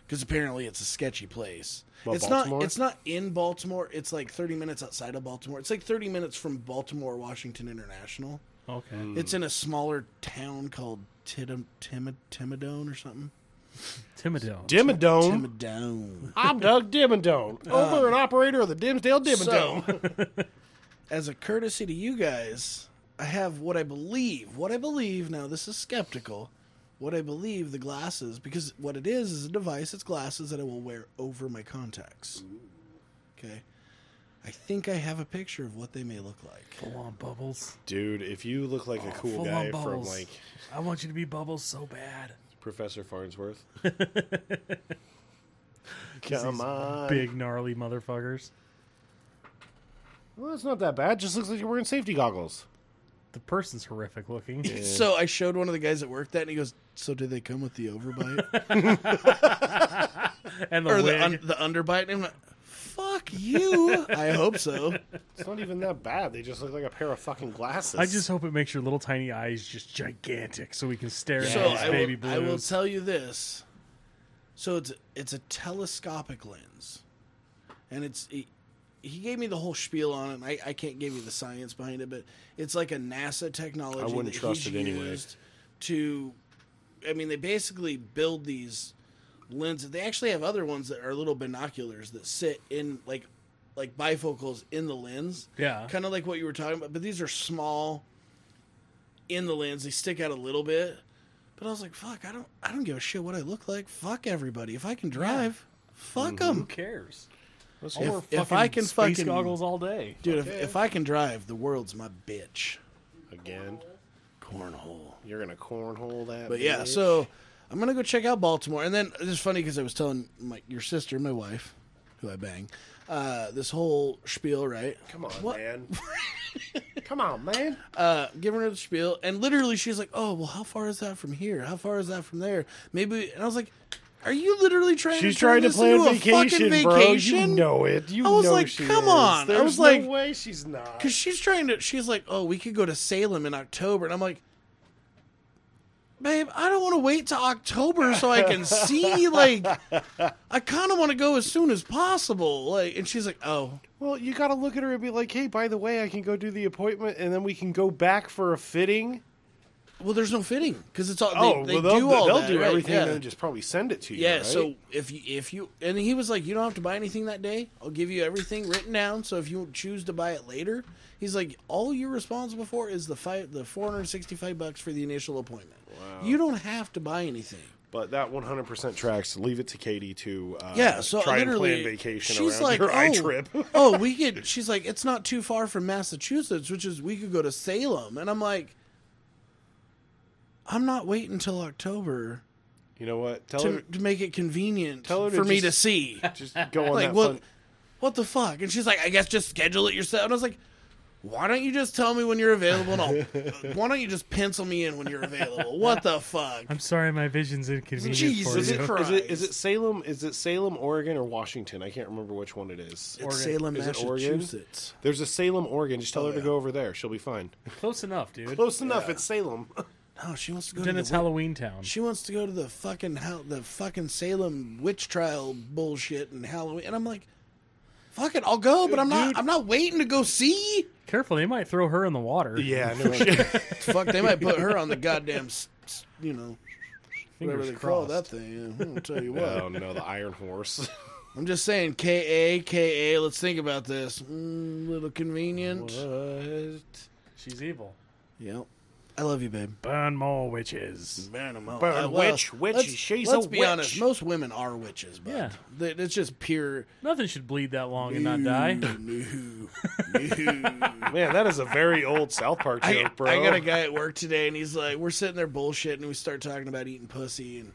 because apparently it's a sketchy place. What, it's Baltimore? not. It's not in Baltimore. It's like 30 minutes outside of Baltimore. It's like 30 minutes from Baltimore Washington International. Okay. It's in a smaller town called Tidum, Timid, Timidone or something. Timidone. Dimmadome. Timidone. I'm Doug Dimmadome, uh, owner and operator of the Dimsdale Dimmadome. So, as a courtesy to you guys, I have what I believe. What I believe now. This is skeptical. What I believe the glasses because what it is is a device. It's glasses that I will wear over my contacts. Okay. I think I have a picture of what they may look like. Full on bubbles. Dude, if you look like a oh, cool Full guy on from bubbles. like I want you to be bubbles so bad. Professor Farnsworth, come on. Big gnarly motherfuckers. Well, it's not that bad. Just looks like you're wearing safety goggles. The person's horrific looking. So I showed one of the guys at work that, and he goes, "So do they come with the overbite and the or wig. the un- the underbite?" And I'm like, "Fuck you." I hope so. It's not even that bad. They just look like a pair of fucking glasses. I just hope it makes your little tiny eyes just gigantic so we can stare So at these I will, baby blues. I will tell you this. So it's it's a telescopic lens, and it's he, he gave me the whole spiel on it. And I, I can't give you the science behind it, but it's like a NASA technology. I wouldn't that trust he's it anyway. used To, I mean, they basically build these lenses. They actually have other ones that are little binoculars that sit in like like bifocals in the lens yeah. kind of like what you were talking about. But these are small in the lens; they stick out a little bit. But I was like, "Fuck! I don't, I don't give a shit what I look like. Fuck everybody. If I can drive, fuck Mm-hmm. Who cares? Let's If- if I can space fucking- goggles all day. dude. If, Okay. if I can drive, the world's my bitch. again. Cornhole. You're gonna cornhole that. But yeah, so I'm gonna go check out Baltimore, and then it's funny because I was telling my your sister, my wife, who I bang, uh, this whole spiel, right? come on, What? man. come on, man. uh, giving her the spiel, and literally she's like, "Oh, well, how far is that from here? How far is that from there? Maybe." And I was like, Are you literally trying? She's to trying to plan a vacation, fucking bro. vacation? You know it. You I was know like, she come is. on. I was no like- way she's not. Because she's trying to. She's like, oh, we could go to Salem in October, and I'm like, babe, I don't want to wait till October so I can see. Like, I kind of want to go as soon as possible. Like, and she's like, oh, Well, you got to look at her and be like, "Hey, by the way, I can go do the appointment, and then we can go back for a fitting." Well, there's no fitting because it's all. They, oh, they well, they'll do all they'll that, do right? everything Yeah. and then just probably send it to you. Yeah, right? so if you if you and he was like, you don't have to buy anything that day. I'll give you everything written down. So if you choose to buy it later, he's like, all you're responsible for is the five the four hundred sixty five bucks for the initial appointment. Wow. You don't have to buy anything. but that 100% tracks. Leave it to Katie to uh, Yeah, so try and plan vacation she's around like, your oh, eye trip. oh, we could. She's like, it's not too far from Massachusetts, which is we could go to Salem, and I'm like, I'm not waiting until October you know what? Tell to, her to make it convenient Tell her to for me to see. just go on like that what? fun. What the fuck? And she's like, I guess just schedule it yourself. And I was like, why don't you just tell me when you're available? And I'll, why don't you just pencil me in when you're available? What the fuck? I'm sorry, my vision's inconvenient Jesus for Is it, you. Christ. is it is it Salem? Is it Salem, Oregon, or Washington? I can't remember which one it is. It's Salem, Is it Oregon? Massachusetts. There's a Salem, Oregon. Just tell Oh, her to yeah. go over there. She'll be fine. Close enough, dude. Close enough. It's Salem. No, she wants to go Then to it's the, Halloween Town. She wants to go to the fucking hell, the fucking Salem witch trial bullshit and Halloween. And I'm like, fuck it, I'll go, but I'm not. I'm not waiting to go see. Careful, they might throw her in the water. Yeah, no shit. Fuck, they might put her on the goddamn, s- s- you know, whatever Fingers they call that crossed. thing. Yeah, I'll tell you what. oh no, the Iron Horse. I'm just saying, K A K A. Let's think about this. Mm, little convenient. what? She's evil. Yep. I love you, babe. Burn more witches. Burn 'em out. Burn Uh, well, witch, witch, let's- she's let's a be witch. honest. Most women are witches, but Yeah. they- it's just pure. Nothing should bleed that long and not die. No, no. Man, that is a very old South Park I, joke, bro. I got a guy at work today, and he's like, we're sitting there bullshitting, and we start talking about eating pussy, and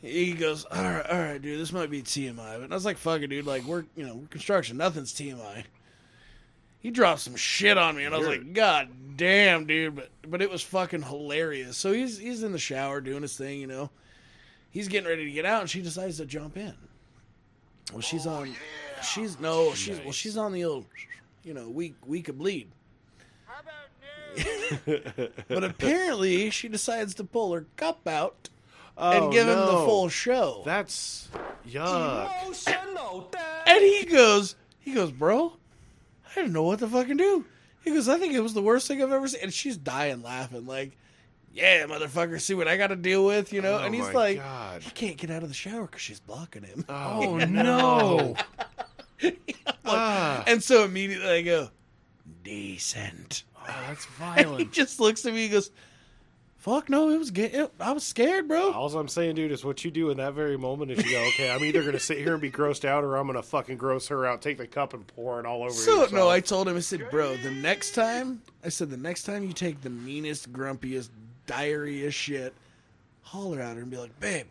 he goes, "All right, all right, dude, this might be TMI." But I was like, "Fuck it, dude. Like, we're you know, we're construction. Nothing's TMI." He dropped some shit on me, and I was like, "God damn, dude!" But but it was fucking hilarious. So he's he's in the shower doing his thing, you know. He's getting ready to get out, and she decides to jump in. Well, she's oh, on. She's no, she's well, she's on the old, you know, week week of bleed. but apparently, she decides to pull her cup out and Oh, give him the full show. That's yuck. and he goes, he goes, bro, I didn't know what to fucking do. He goes, I think it was the worst thing I've ever seen. And she's dying laughing, like, yeah, motherfucker, see what I got to deal with, you know? Oh and he's my like, God. he can't get out of the shower because she's blocking him. Oh no! Ah. And so immediately I go, decent. Oh, that's And he just looks at me. He goes, "Fuck no, it was it, I was scared, bro." All I'm saying, dude, is what you do in that very moment is you go, okay, I'm either going to sit here and be grossed out or I'm going to fucking gross her out, take the cup and pour it all over So yourself. no, I told him. I said, "Bro, the next time," I said, "the next time you take the meanest, grumpiest, diarrhea shit." Holler at her and be like, "Babe,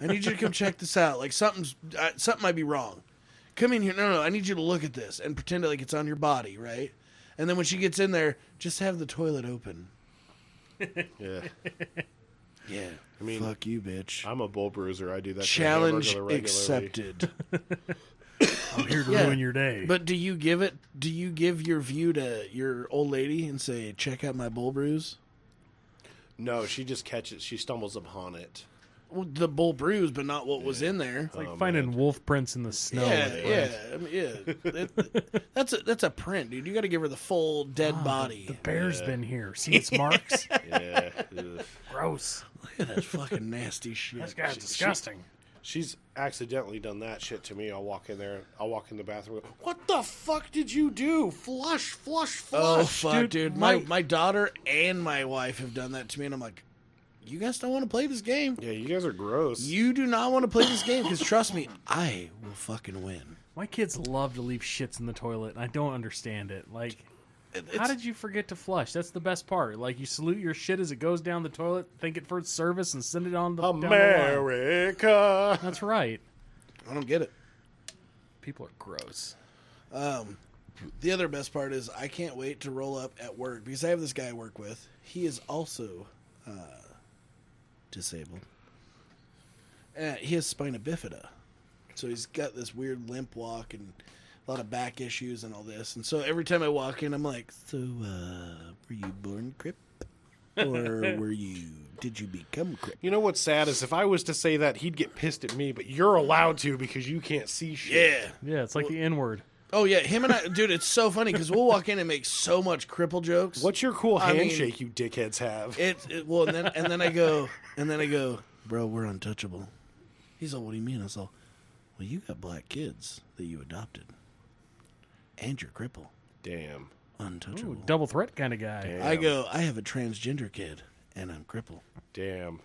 I need you to come check this out. Like something's uh, something might be wrong. Come in here. No, no, I need you to look at this and pretend like it's on your body, right? And then when she gets in there, just have the toilet open. Yeah. Yeah, I mean, fuck you, bitch. I'm a bull bruiser. I do that. Challenge hamburger regularly. accepted. I'm here to Yeah. ruin your day. But do you give it? Do you give your view to your old lady and say, "Check out my bull bruise"? No, she just catches. She stumbles upon it. Well, the bull bruise, but not what was in there. it's like Oh, finding man. wolf prints in the snow. yeah, with yeah, I mean, yeah. It- that's a that's a print, dude. You got to give her the full dead Oh, body. The bear's been here. See its marks? Yeah. ugh. Gross. Look at that fucking nasty shit. This guy's disgusting. She's accidentally done that shit to me. I'll walk in there. I'll walk in the bathroom. and go, What the fuck did you do? Flush, flush, oh, flush. oh fuck, dude. dude, My my- my daughter and my wife have done that to me, and I'm like, you guys don't want to play this game. Yeah, you guys are gross. You do not want to play this game because trust me, I will fucking win. My kids love to leave shits in the toilet, and I don't understand it. Like, how did you forget to flush? That's the best part. Like, you salute your shit as it goes down the toilet, thank it for its service, and send it on the down the line. America. That's right. I don't get it. People are gross. Um, the other best part is I can't wait to roll up at work because I have this guy I work with. He is also uh, disabled, Uh, he has spina bifida, so he's got this weird limp walk and a lot of back issues and all this. And so every time I walk in, I'm like, "So, uh, were you born crip, or were you? Did you become crip?" You know what's sad is if I was to say that, he'd get pissed at me, but you're allowed to because you can't see shit. Yeah. Yeah, it's like the N word. Oh yeah, him and I, dude. It's so funny because we'll walk in and make so much cripple jokes. What's your cool I mean- handshake you dickheads have? It, it well, and then and then I go, and then I go, bro, we're untouchable. He's all, what do you mean? I was all, well, you got black kids that you adopted, and you're cripple, Damn. untouchable. Ooh, double threat kind of guy. Damn. I go, I have a transgender kid, and I'm cripple. Damn.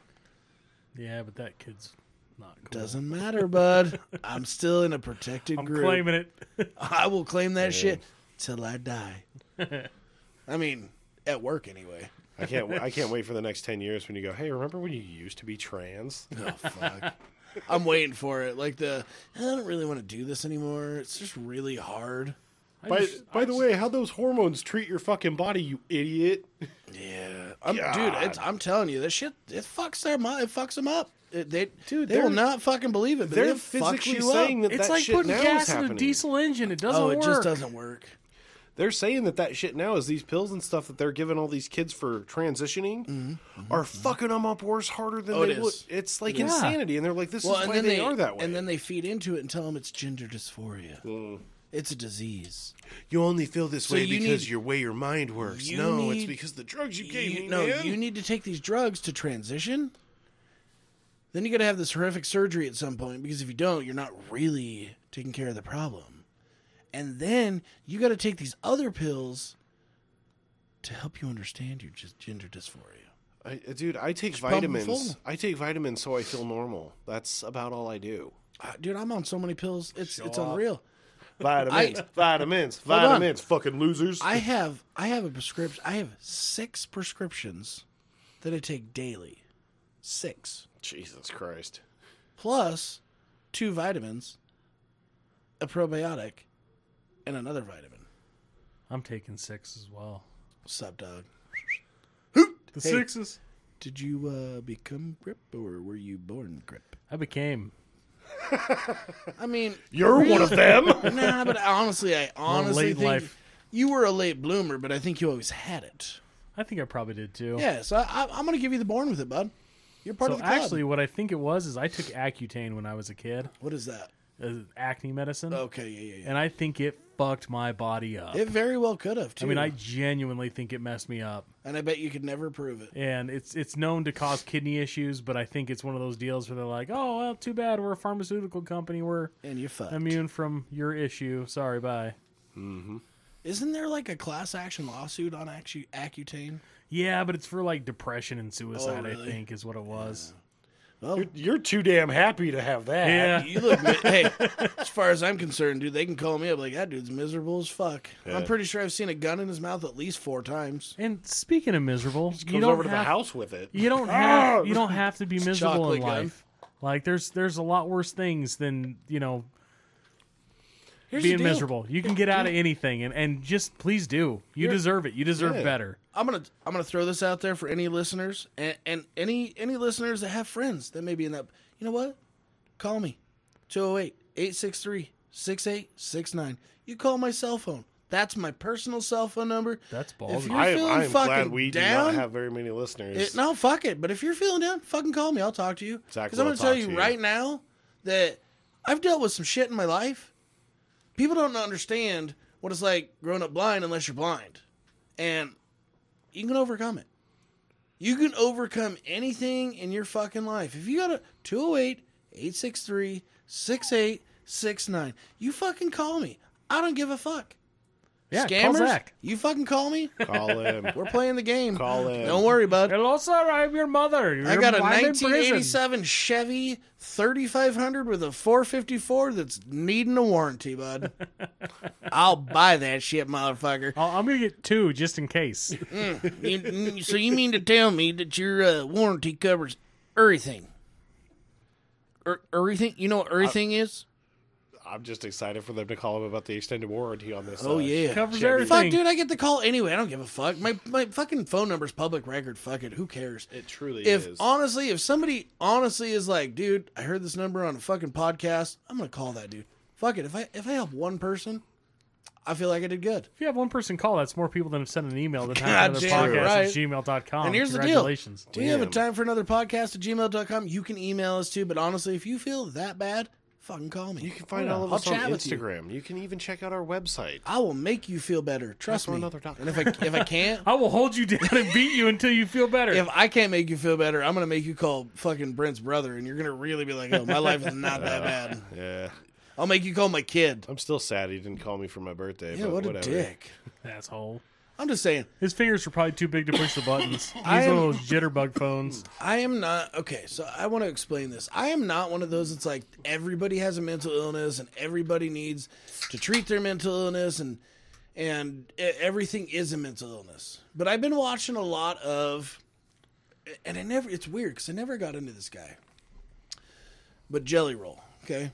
Yeah, but that kid's not cool. Doesn't matter, bud. I'm still in a protected I'm group. claiming it. I will claim that shit till I die. I mean, at work anyway. I can't. I can't wait for the next ten years when you go. Hey, remember when you used to be trans? Oh fuck. I'm waiting for it. Like the I don't really want to do this anymore. It's just really hard. I By, just- by the way, how those hormones treat your fucking body, you idiot? Yeah, I'm, dude. It's, I'm telling you, this shit it fucks their mind. It fucks them up. It, they Dude, they will they're- not fucking believe it. But They're it fucks physically you saying up. that it's that like shit putting now gas is in a diesel engine. It doesn't work. Oh, it work. just doesn't work. They're saying that that shit now is these pills and stuff that they're giving all these kids for transitioning are fucking them up worse harder than Mm-hmm, Oh, they it would. is. It's like is. insanity, and they're like, "This Well, is and why then they, they are that way." and then they feed into it and tell them it's gender dysphoria. Mm. It's a disease. you only feel this So way you because need- your way your mind works. you No, it's need- because the drugs you gave You, me. no, man. you need to take these drugs to transition. Then you got to have this horrific surgery at some point because if you don't, you're not really taking care of the problem. And then you got to take these other pills to help you understand your just gender dysphoria. I, uh, dude, I take pump 'em vitamins. full. I take vitamins so I feel normal. That's about all I do. Uh, Dude, I'm on so many pills. It's it's unreal. Vitamins, vitamins, on. vitamins. Fucking losers. I have I have a prescription. I have six prescriptions that I take daily. Six Jesus Christ. plus two vitamins, a probiotic, and another vitamin. I'm taking six as well. Sup, dog? The Hey. sixes. Did you uh, become grip or were you born grip? I became. I mean, You're one of them. nah, but honestly, I honestly late think life. you were a late bloomer, but I think you always had it. I think I probably did too. Yeah, so I, I'm going to give you the born with it, bud. You're part So of the club. actually, what I think it was is I took Accutane when I was a kid, what is that? uh, acne medicine, Okay, yeah, yeah, yeah. and I think it fucked my body up. It very well could have too. I mean, I genuinely think it messed me up, and I bet you could never prove it. and it's it's known to cause kidney issues. But I think it's one of those deals where they're like, "Oh, well, too bad. We're a pharmaceutical company. We're And you're fucked. immune from your issue. Sorry, bye." Mm-hmm. Isn't there like a class action lawsuit on Accu- Accutane? Yeah, but it's for like depression and suicide. Oh, really? I think is what it was. Well, You're, you're too damn happy to have that. Yeah. you look. hey, as far as I'm concerned, dude, they can call me up like that dude's miserable as fuck. Yeah. I'm pretty sure I've seen a gun in his mouth at least four times. And speaking of miserable, you Comes don't over to the house with it. You don't ah, have you don't have to be miserable chocolate in gun. life. Like there's there's a lot worse things than you know Here's being miserable. You can get out of anything, and and just please do. You deserve it. You deserve Yeah. better. I'm gonna I'm gonna throw this out there for any listeners and, and any any listeners that have friends that may be in that. You know what? Call me 208-863-6869. You call my cell phone. That's my personal cell phone number. That's If ballsy. you're I, feeling I'm fucking glad we do down, not have very many listeners. It, no, fuck it. But if you're feeling down, fucking call me. I'll talk to you. Zach Because I'm will going to tell talk you to you. right now that I've dealt with some shit in my life. People don't understand what it's like growing up blind unless you're blind. And you can overcome it. You can overcome anything in your fucking life. If you got a 208 863 6869, you fucking call me. I don't give a fuck. Yeah, call Scammers, Zach. you fucking call me. Call him. We're playing the game. Call him. Don't worry, bud. Hello, sir. I'm your mother. I You're- got a I'm in prison. 1987 Chevy 3500 with a 454 that's needing a warranty, bud. I'll buy that shit, motherfucker. I'll- I'm gonna get two just in case. You- so you mean to tell me that your uh, warranty covers everything? Er, everything? You know what everything is? I'm just excited for them to call him about the extended warranty on this. Oh uh, yeah. Covers Chevy. everything. Fuck, dude, I get the call anyway. I don't give a fuck. My my fucking phone number's public record. Fuck it. Who cares? It truly if is. honestly, if somebody honestly is like, dude, I heard this number on a fucking podcast, I'm gonna call that dude. Fuck it. If I if I help one person, I feel like I did good. If you have one person call, that's more people than have sent an email to God time for another damn podcast right. at gmail.com. And here's the deal. Congratulations. We have a time for another podcast at gmail.com. You can email us too, but honestly, if you feel that bad, fucking call me. you can find Yeah. all of I'll us on chat with you. Instagram. You. can even check out our website. I will make you feel better. Trust me. another doc- And if I if I can't, I will hold you down and beat you until you feel better. if I can't make you feel better, I'm gonna make you call fucking Brent's brother, and you're gonna really be like, "Oh, my life is not that oh, bad." Yeah, I'll make you call my kid. I'm still sad he didn't call me for my birthday. Yeah, but what a whatever. dick. Asshole. I'm just saying, His fingers are probably too big to push the buttons. He's I one of those jitterbug phones. I am not okay. So I want to explain this. I am not one of those It's like everybody has a mental illness and everybody needs to treat their mental illness and and everything is a mental illness. But I've been watching a lot of, and I never. It's weird because I never got into this guy. But Jelly Roll, okay.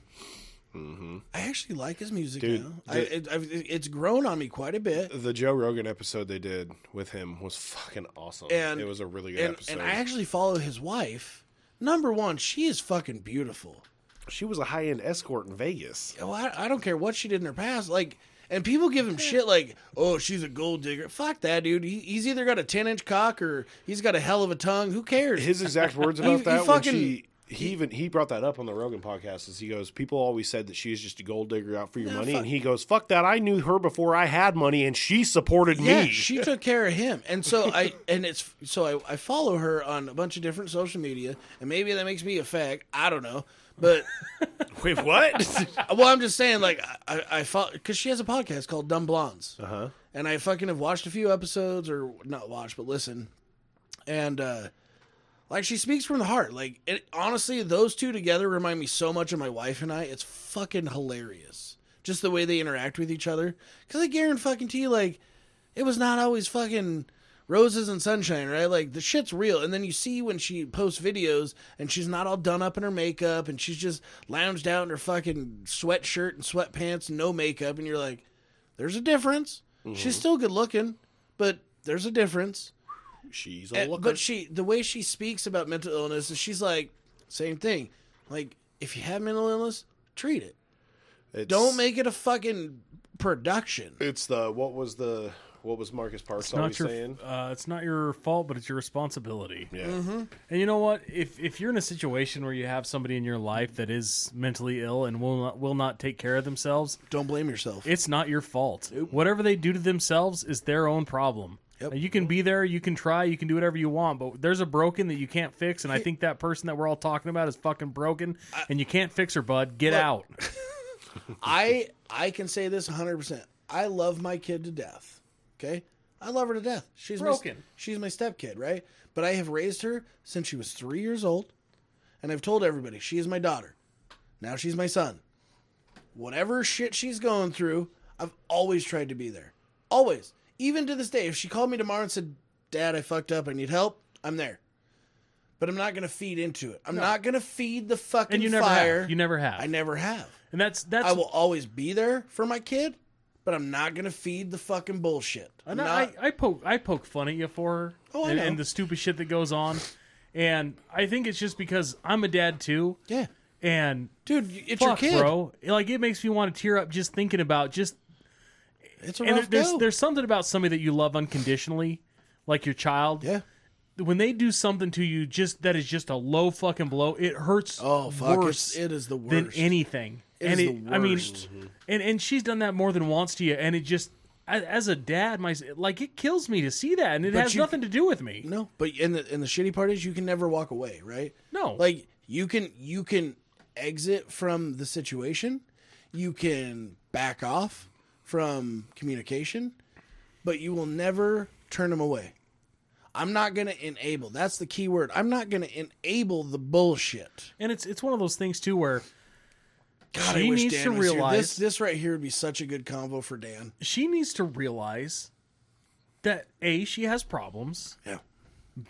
Mm-hmm. I actually like his music Dude, now. I, the- it, I've, it's grown on me quite a bit. The Joe Rogan episode they did with him was fucking awesome. and it was a really good and, episode. And I actually follow his wife. Number one, she is fucking beautiful. she was a high end escort in Vegas. Oh, I, I don't care what she did in her past. Like, and people give him shit like, "Oh, she's a gold digger." Fuck that, dude. He, he's either got a ten inch cock or he's got a hell of a tongue. Who cares? His exact words about he that fucking- when she he even he brought that up on the Rogan podcast. Is he goes, people always said that she's just a gold digger out for your money, fuck- and he goes, "Fuck that! I knew her before I had money, and she supported yeah, me." she took care of him, and so I and it's so I, I follow her on a bunch of different social media, and maybe that makes me a fag. I don't know, but Wait, what? well, I'm just saying, like I I, I follow because she has a podcast called Dumb Blondes. uh huh. and I fucking have watched a few episodes, or not watched, but listen, and uh like she speaks from the heart. Like it, honestly, those two together remind me so much of my wife and I. It's fucking hilarious, just the way they interact with each other. Because I guarantee fucking to you, like it was not always fucking roses and sunshine, right? Like the shit's real. And then you see when she posts videos and she's not all done up in her makeup and she's just lounged out in her fucking sweatshirt and sweatpants and no makeup, and you're like, there's a difference. She's mm-hmm. still good looking, but there's a difference. She's a And- looker. but she, the way she speaks about mental illness, is she's like, same thing. Like, if you have mental illness, treat it. It's- Don't make it a fucking production. It's the what was the what was Marcus Parks It's not always your saying? uh, it's not your fault, but it's your responsibility. Yeah. Mm-hmm. And you know what? If if you're in a situation where you have somebody in your life that is mentally ill and will not will not take care of themselves, Don't blame yourself. it's not your fault. Whatever they do to themselves is their own problem. Yep. Now, You can be there, you can try, you can do whatever you want, but there's a broken that you can't fix, and I think that person that we're all talking about is fucking broken, and you can't fix her, bud. Get Look, out. I I can say this 100%. I love my kid to death. Okay? I love her to death. She's Broken. My, she's my stepkid, right? But I have raised her since she was 3 years old, and I've told everybody she is my daughter. Now she's my son. Whatever shit she's going through, I've always tried to be there. Always. Even to this day, if she called me tomorrow and said, "Dad, I fucked up. I need help." I'm there. But I'm not going to feed into it. I'm not going to feed the fucking And you never fire. have. You never have. I never have. and that's that's I will always be there for my kid, but I'm not gonna feed the fucking bullshit. I'm not. I, I poke I poke fun at you for her Oh, and, and the stupid shit that goes on, and I think it's just because I'm a dad too, yeah, and dude, it's fuck, your kid, bro. Like it makes me want to tear up just thinking about just. It's a And rough there- there's go. there's something about somebody that you love unconditionally, like your child. yeah. When they do something to you, just that is just a low fucking blow. It hurts. Oh fuck, worse it's, it is the worst. than anything. It and is it, I mean, worst. and and she's done that more than once to you, and it just as, as a dad, my like it kills me to see that, and it But has you- nothing to do with me. No, but and the and the shitty part is you can never walk away, right? No. like you can you can exit from the situation, you can back off from communication, but you will never turn them away. I'm not gonna enable. That's the key word. I'm not gonna enable the bullshit. And it's it's one of those things too where God, She I wish needs Dan to realize- this. This right here would be such a good convo for Dan. she needs to realize that a she has problems, Yeah,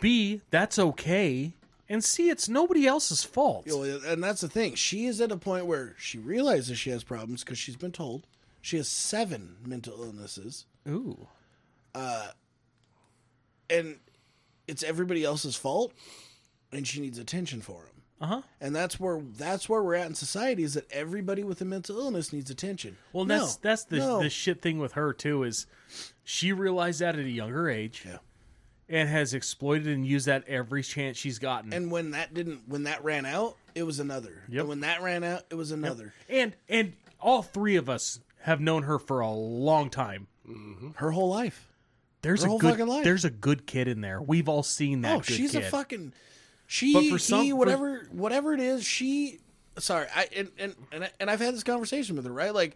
b that's okay, And C it's nobody else's fault. You know, and that's the thing. She is at a point where she realizes she has problems because she's been told she has seven mental illnesses, Ooh. and it's everybody else's fault, and she needs attention for them. Uh huh. And that's where that's where we're at in society is that everybody with a mental illness needs attention. Well, No, that's that's the no. the shit thing with her too is she realized that at a younger age Yeah. and has exploited and used that every chance she's gotten. And when that didn't, when that ran out, it was another. Yep. And when that ran out, it was another. and and all three of us have known her for a long time. Mm-hmm. Her whole life. There's Her a whole good fucking life. there's a good kid in there. We've all seen that. oh, good she's a fucking. She, But for some- he, for- whatever, whatever it is, she. Sorry, I and and and, I, and I've had this conversation with her, right? Like,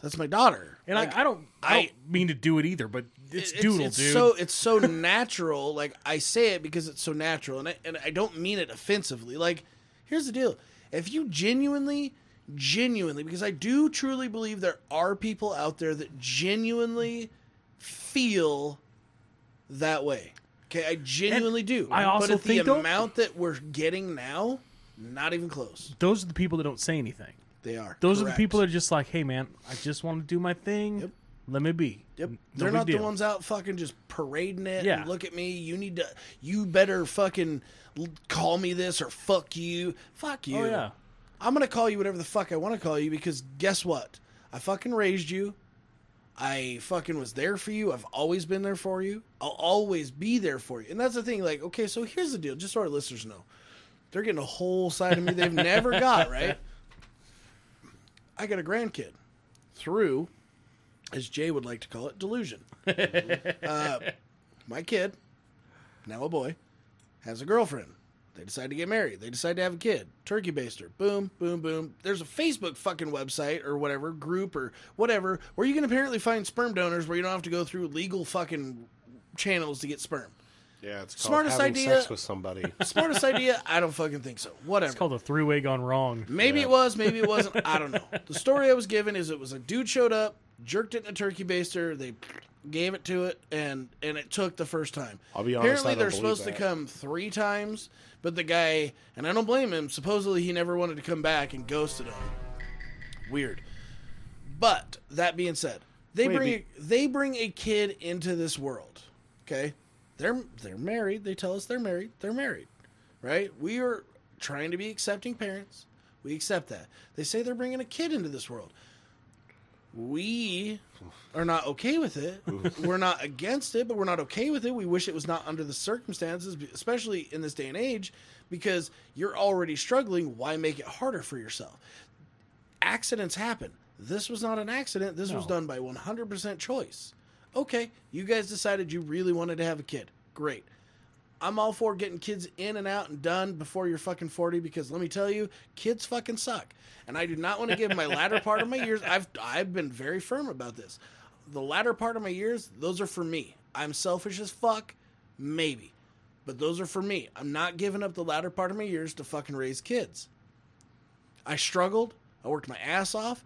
that's my daughter, And like, I, I don't I, I- don't mean to do it either, but it's, it's, doodle, it's dude. so it's so natural. Like I say it because it's so natural, and I, and I don't mean it offensively. Like, here's the deal: if you genuinely, genuinely, because I do truly believe there are people out there that genuinely feel that way. Okay, I genuinely do. I also but at think, the amount that we're getting now, not even close. Those are the people that don't say anything. They are. Those are the people that are just like, hey man, I just want to do my thing. Yep. Let me be. Yep. No They're not the ones out fucking just parading it. Yeah. And look at me. You need to. You better fucking call me this or fuck you. Fuck you. Oh yeah. I'm gonna call you whatever the fuck I want to call you because guess what? I fucking raised you. I fucking was there for you. I've always been there for you. I'll always be there for you. And that's the thing. Like, okay, so here's the deal. Just so our listeners know, they're getting a whole side of me they've never got. Right? I got a grandkid through, as Jay would like to call it, delusion. uh, my kid, now a boy, has a girlfriend. They decide to get married. They decide to have a kid. Turkey baster. Boom, boom, boom. There's a Facebook fucking website or whatever, group or whatever, where you can apparently find sperm donors where you don't have to go through legal fucking channels to get sperm. Yeah, it's called Smartest having idea- sex with somebody. Smartest idea? I don't fucking think so. Whatever. It's called a three way gone wrong. Maybe Yeah. it was, maybe it wasn't. I don't know. The story I was given is it was a dude showed up, jerked it in a turkey baster, they gave it to it, and and it took the first time. I'll be honest, Apparently they're supposed that. to come three times, but the guy and I don't blame him. Supposedly he never wanted to come back and ghosted him. Weird. But that being said, they Wait, bring be- they bring a kid into this world. Okay, they're they're married. They tell us they're married. They're married, right? We are trying to be accepting parents. We accept that. They say they're bringing a kid into this world. We are not okay with it. we're not against it, but we're not okay with it. We wish it was not under the circumstances, especially in this day and age, because you're already struggling. Why make it harder for yourself? Accidents happen. This was not an accident. This was done by 100% choice. Okay, you guys decided you really wanted to have a kid. Great. I'm all for getting kids in and out and done before you're fucking 40 because let me tell you, kids fucking suck. And I do not want to give my latter part of my years. I've I've been very firm about this. The latter part of my years, those are for me. I'm selfish as fuck, maybe. But those are for me. I'm not giving up the latter part of my years to fucking raise kids. I struggled. I worked my ass off.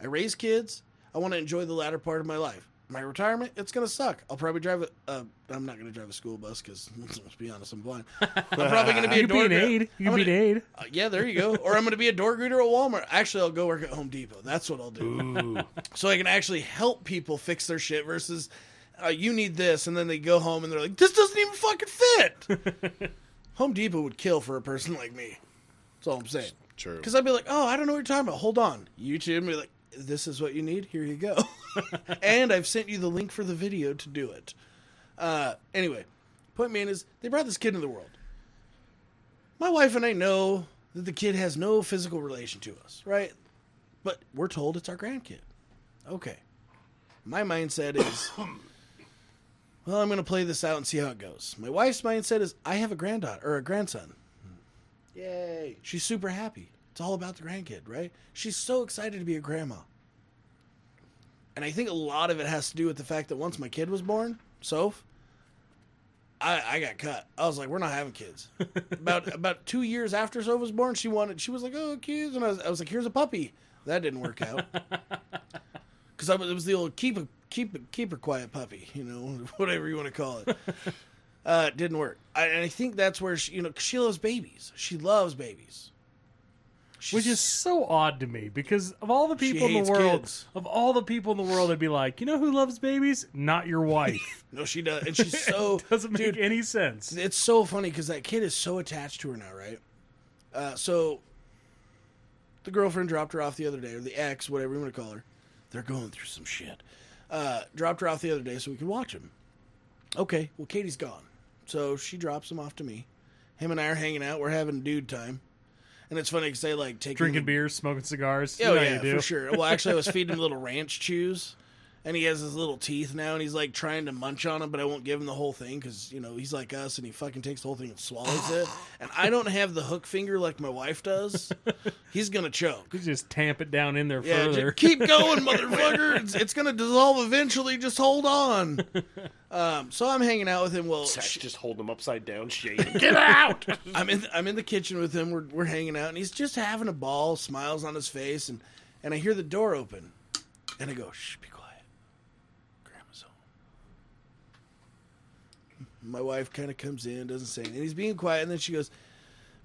I raised kids. I want to enjoy the latter part of my life. My retirement, it's gonna suck. I'll probably drive a. Uh, I'm not gonna drive a school bus because let's be honest, I'm blind. I'm probably gonna be a door be an aide. You I'm could be an aide. uh, yeah, there you go. Or I'm gonna be a door greeter at Walmart. Actually, I'll go work at Home Depot. That's what I'll do. Ooh. So I can actually help people fix their shit versus uh, you need this, and then they go home and they're like, this doesn't even fucking fit. Home Depot would kill for a person like me. That's all I'm saying. True. Because I'd be like, oh, I don't know what you're talking about. Hold on. YouTube and be like, this is what you need. Here you go. and I've sent you the link for the video to do it. Uh, anyway, point being is they brought this kid into the world. My wife and I know that the kid has no physical relation to us, right? But we're told it's our grandkid. Okay. My mindset is, well, I'm going to play this out and see how it goes. My wife's mindset is, I have a granddaughter or a grandson. Yay. She's super happy. It's all about the grandkid, right? She's so excited to be a grandma. And I think a lot of it has to do with the fact that once my kid was born, Soph, I, I got cut. I was like, we're not having kids. about about two years after Soph was born, she wanted. She was like, oh, kids, and I was, I was like, here's a puppy. That didn't work out because it was the old keep a keep a, keep her quiet puppy, you know, whatever you want to call it. Uh, it didn't work. I, and I think that's where she, you know, 'cause she loves babies. She loves babies. Which is so odd to me because of all the people in the world, kids. of all the people in the world, I'd be like, you know who loves babies? Not your wife. no, she does, and she's so Doesn't make dude, any sense. It's so funny because that kid is so attached to her now, right? Uh, so the girlfriend dropped her off the other day, or the ex, whatever you want to call her. They're going through some shit. Uh, dropped her off the other day so we could watch him. Okay, well, Katie's gone. So she drops him off to me. Him and I are hanging out. We're having dude time. And it's funny because they like take Drinking beers, smoking cigars. Oh You know yeah, for sure. Well, actually, I was feeding him little ranch chews, and he has his little teeth now, and he's like trying to munch on them, but I won't give him the whole thing because you know he's like us, and he fucking takes the whole thing and swallows it. And I don't have the hook finger like my wife does. He's gonna choke. You just tamp it down in there Yeah, further. just keep going, motherfucker. It's, it's gonna dissolve eventually. Just hold on. Um, so I'm hanging out with him. Well, Zach's just holding him upside down, shaking. Get out! I'm in I'm in the kitchen with him. We're we're hanging out, and he's just having a ball, smiles on his face, and and I hear the door open, and I go, "Shh, be quiet, Grandma's home." My wife kind of comes in, doesn't say anything. He's being quiet, and then she goes,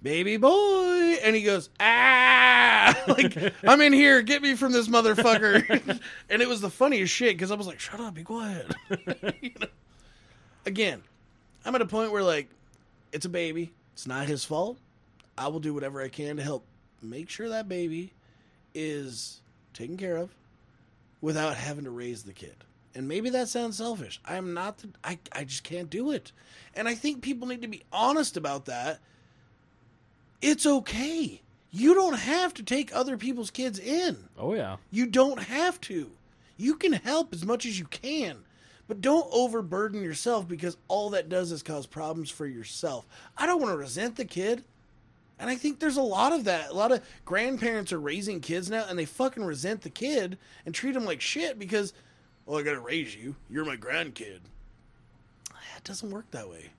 "Baby boy," and he goes, "Ah!" like I'm in here, get me from this motherfucker. and it was the funniest shit because I was like, "Shut up, be quiet." You know? Again, I'm at a point where like it's a baby. It's not his fault. I will do whatever I can to help make sure that baby is taken care of without having to raise the kid. And maybe that sounds selfish. I am not the I I just can't do it. And I think people need to be honest about that. It's okay. You don't have to take other people's kids in. oh yeah. You don't have to. You can help as much as you can, but don't overburden yourself because all that does is cause problems for yourself. I don't want to resent the kid. And I think there's a lot of that. A lot of grandparents are raising kids now and they fucking resent the kid and treat him like shit because, well, I got to raise you. You're my grandkid. It doesn't work that way.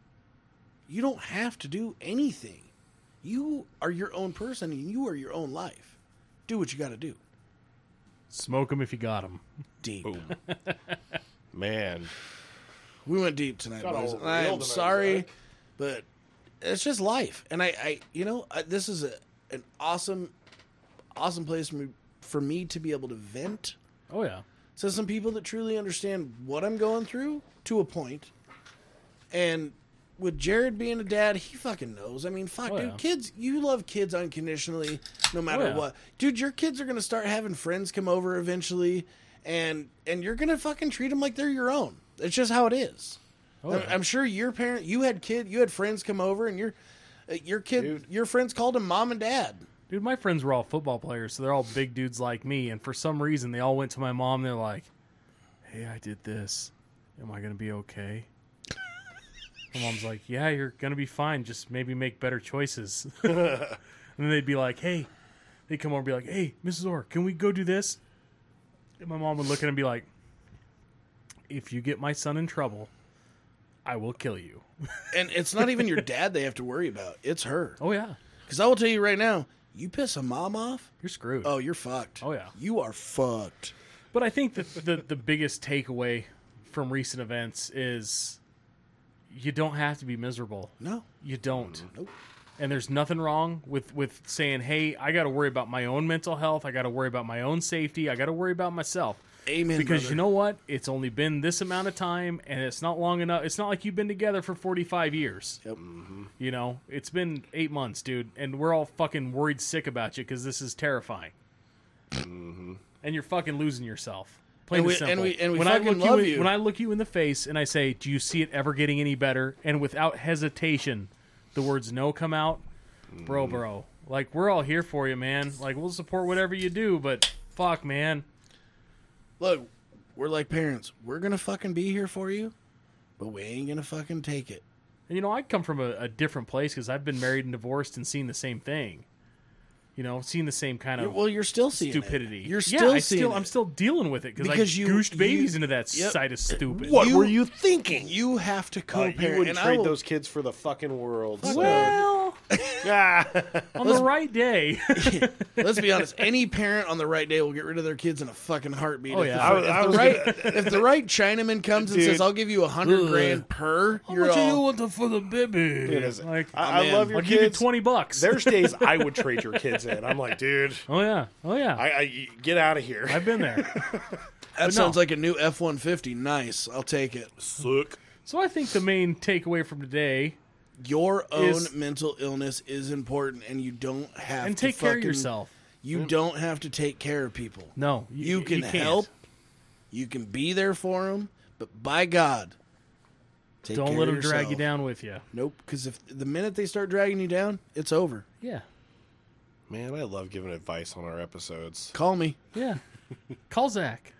You don't have to do anything. You are your own person and you are your own life. Do what you got to do. Smoke them if you got them. Deep. Man, We went deep tonight, Got boys. all I real am tonight, sorry, Zach. but it's just life. And I, I you know, I, this is a, an awesome, awesome place for me, for me to be able to vent. Oh yeah. So some people that truly understand what I'm going through to a point. And with Jared being a dad, he fucking knows. I mean, fuck, Oh, dude, yeah. kids, you love kids unconditionally, no matter Oh, yeah. what. Dude, your kids are gonna start having friends come over eventually, and and you're gonna fucking treat them like they're your own. It's just how it is. Oh, I'm, yeah. I'm sure your parent, you had kid, you had friends come over, and your uh, your kid, Dude. your friends called him mom and dad. Dude, my friends were all football players, so they're all big dudes like me. And for some reason, they all went to my mom. And they're like, "Hey, I did this. Am I gonna be okay?" My mom's like, "Yeah, you're gonna be fine. Just maybe make better choices." and then they'd be like, "Hey," they come over and be like, "Hey, Mrs. Orr, can we go do this?" And my mom would look at him and be like, "If you get my son in trouble, I will kill you." And it's not even your dad they have to worry about; it's her. Oh yeah, Because I will tell you right now, you piss a mom off, you're screwed. oh, you're fucked. Oh, yeah. you are fucked. But I think that the the biggest takeaway from recent events is you don't have to be miserable. No, You don't. Mm-hmm. Nope. And there's nothing wrong with with saying, "Hey, I got to worry about my own mental health. I got to worry about my own safety. I got to worry about myself." Amen. Because brother. you know what? It's only been this amount of time and it's not long enough. It's not like you've been together for 45 years. Yep. Mm-hmm. You know, it's been 8 months, dude, and we're all fucking worried sick about you cuz this is terrifying. Mm-hmm. And you're fucking losing yourself. Plain And we- and simple. and we- and we when I fucking look love you, in- you. when I look you in the face and I say, "Do you see it ever getting any better?" and without hesitation, the words "no" come out, bro, mm. bro. Like we're all here for you, man. Like we'll support whatever you do, but fuck, man. Look, we're like parents. We're gonna fucking be here for you, but we ain't gonna fucking take it. You know, I come from a, a different place because I've been married and divorced and seen the same thing. You know, seeing the same kind of Well, you're still seeing it. stupidity. You're yeah, still I seeing still, it. I'm still dealing with it because I Because you- goosed you- babies into that Yep. side of stupid. what You- were you thinking? You have to Uh, co-parent. you wouldn't trade will- those kids for the fucking world. so- Well, on the right day. Let's be honest. Any parent on the right day will get rid of their kids in a fucking heartbeat. Oh, if yeah. the, I if I the was right if the right Chinaman comes and says, "I'll give you a hundred grand per," How you're much do you all, want the- for the baby? Dude, like, I, I love your I'll give you kids. twenty bucks. There's days I would trade your kids in. I'm like, dude, oh yeah, oh yeah. I, I get out of here. I've been there. that no. sounds like a new F one fifty. Nice, I'll take it. Suck. So I think the main takeaway from today Your own Is- mental illness is important, and you don't have and to take care of yourself. You mm. don't have to take care of people. No, You can can't. help. You can be there for them, but by God, take Don't let of them drag you down with you. Nope, because if the minute they start dragging you down, it's over. Yeah, Man, I love giving advice on our episodes. Call me. yeah. Call Zach.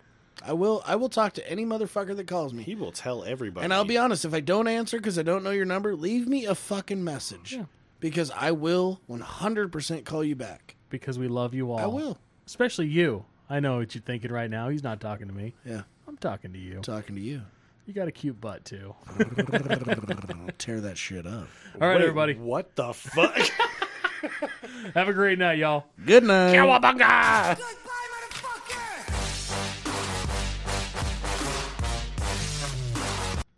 I will. I will talk to any motherfucker that calls me. He will tell everybody. And I'll be honest, if I don't answer because I don't know your number, leave me a fucking message. Yeah. Because I will 100% call you back. because we love you all. I will. especially you. I know what you're thinking right now. He's not talking to me. Yeah. I'm talking to you. Talking to you. You got a cute butt too. I'll tear that shit up. All right, Wait, everybody. What the fuck? Have a great night, y'all. Good night. Cowabunga! Good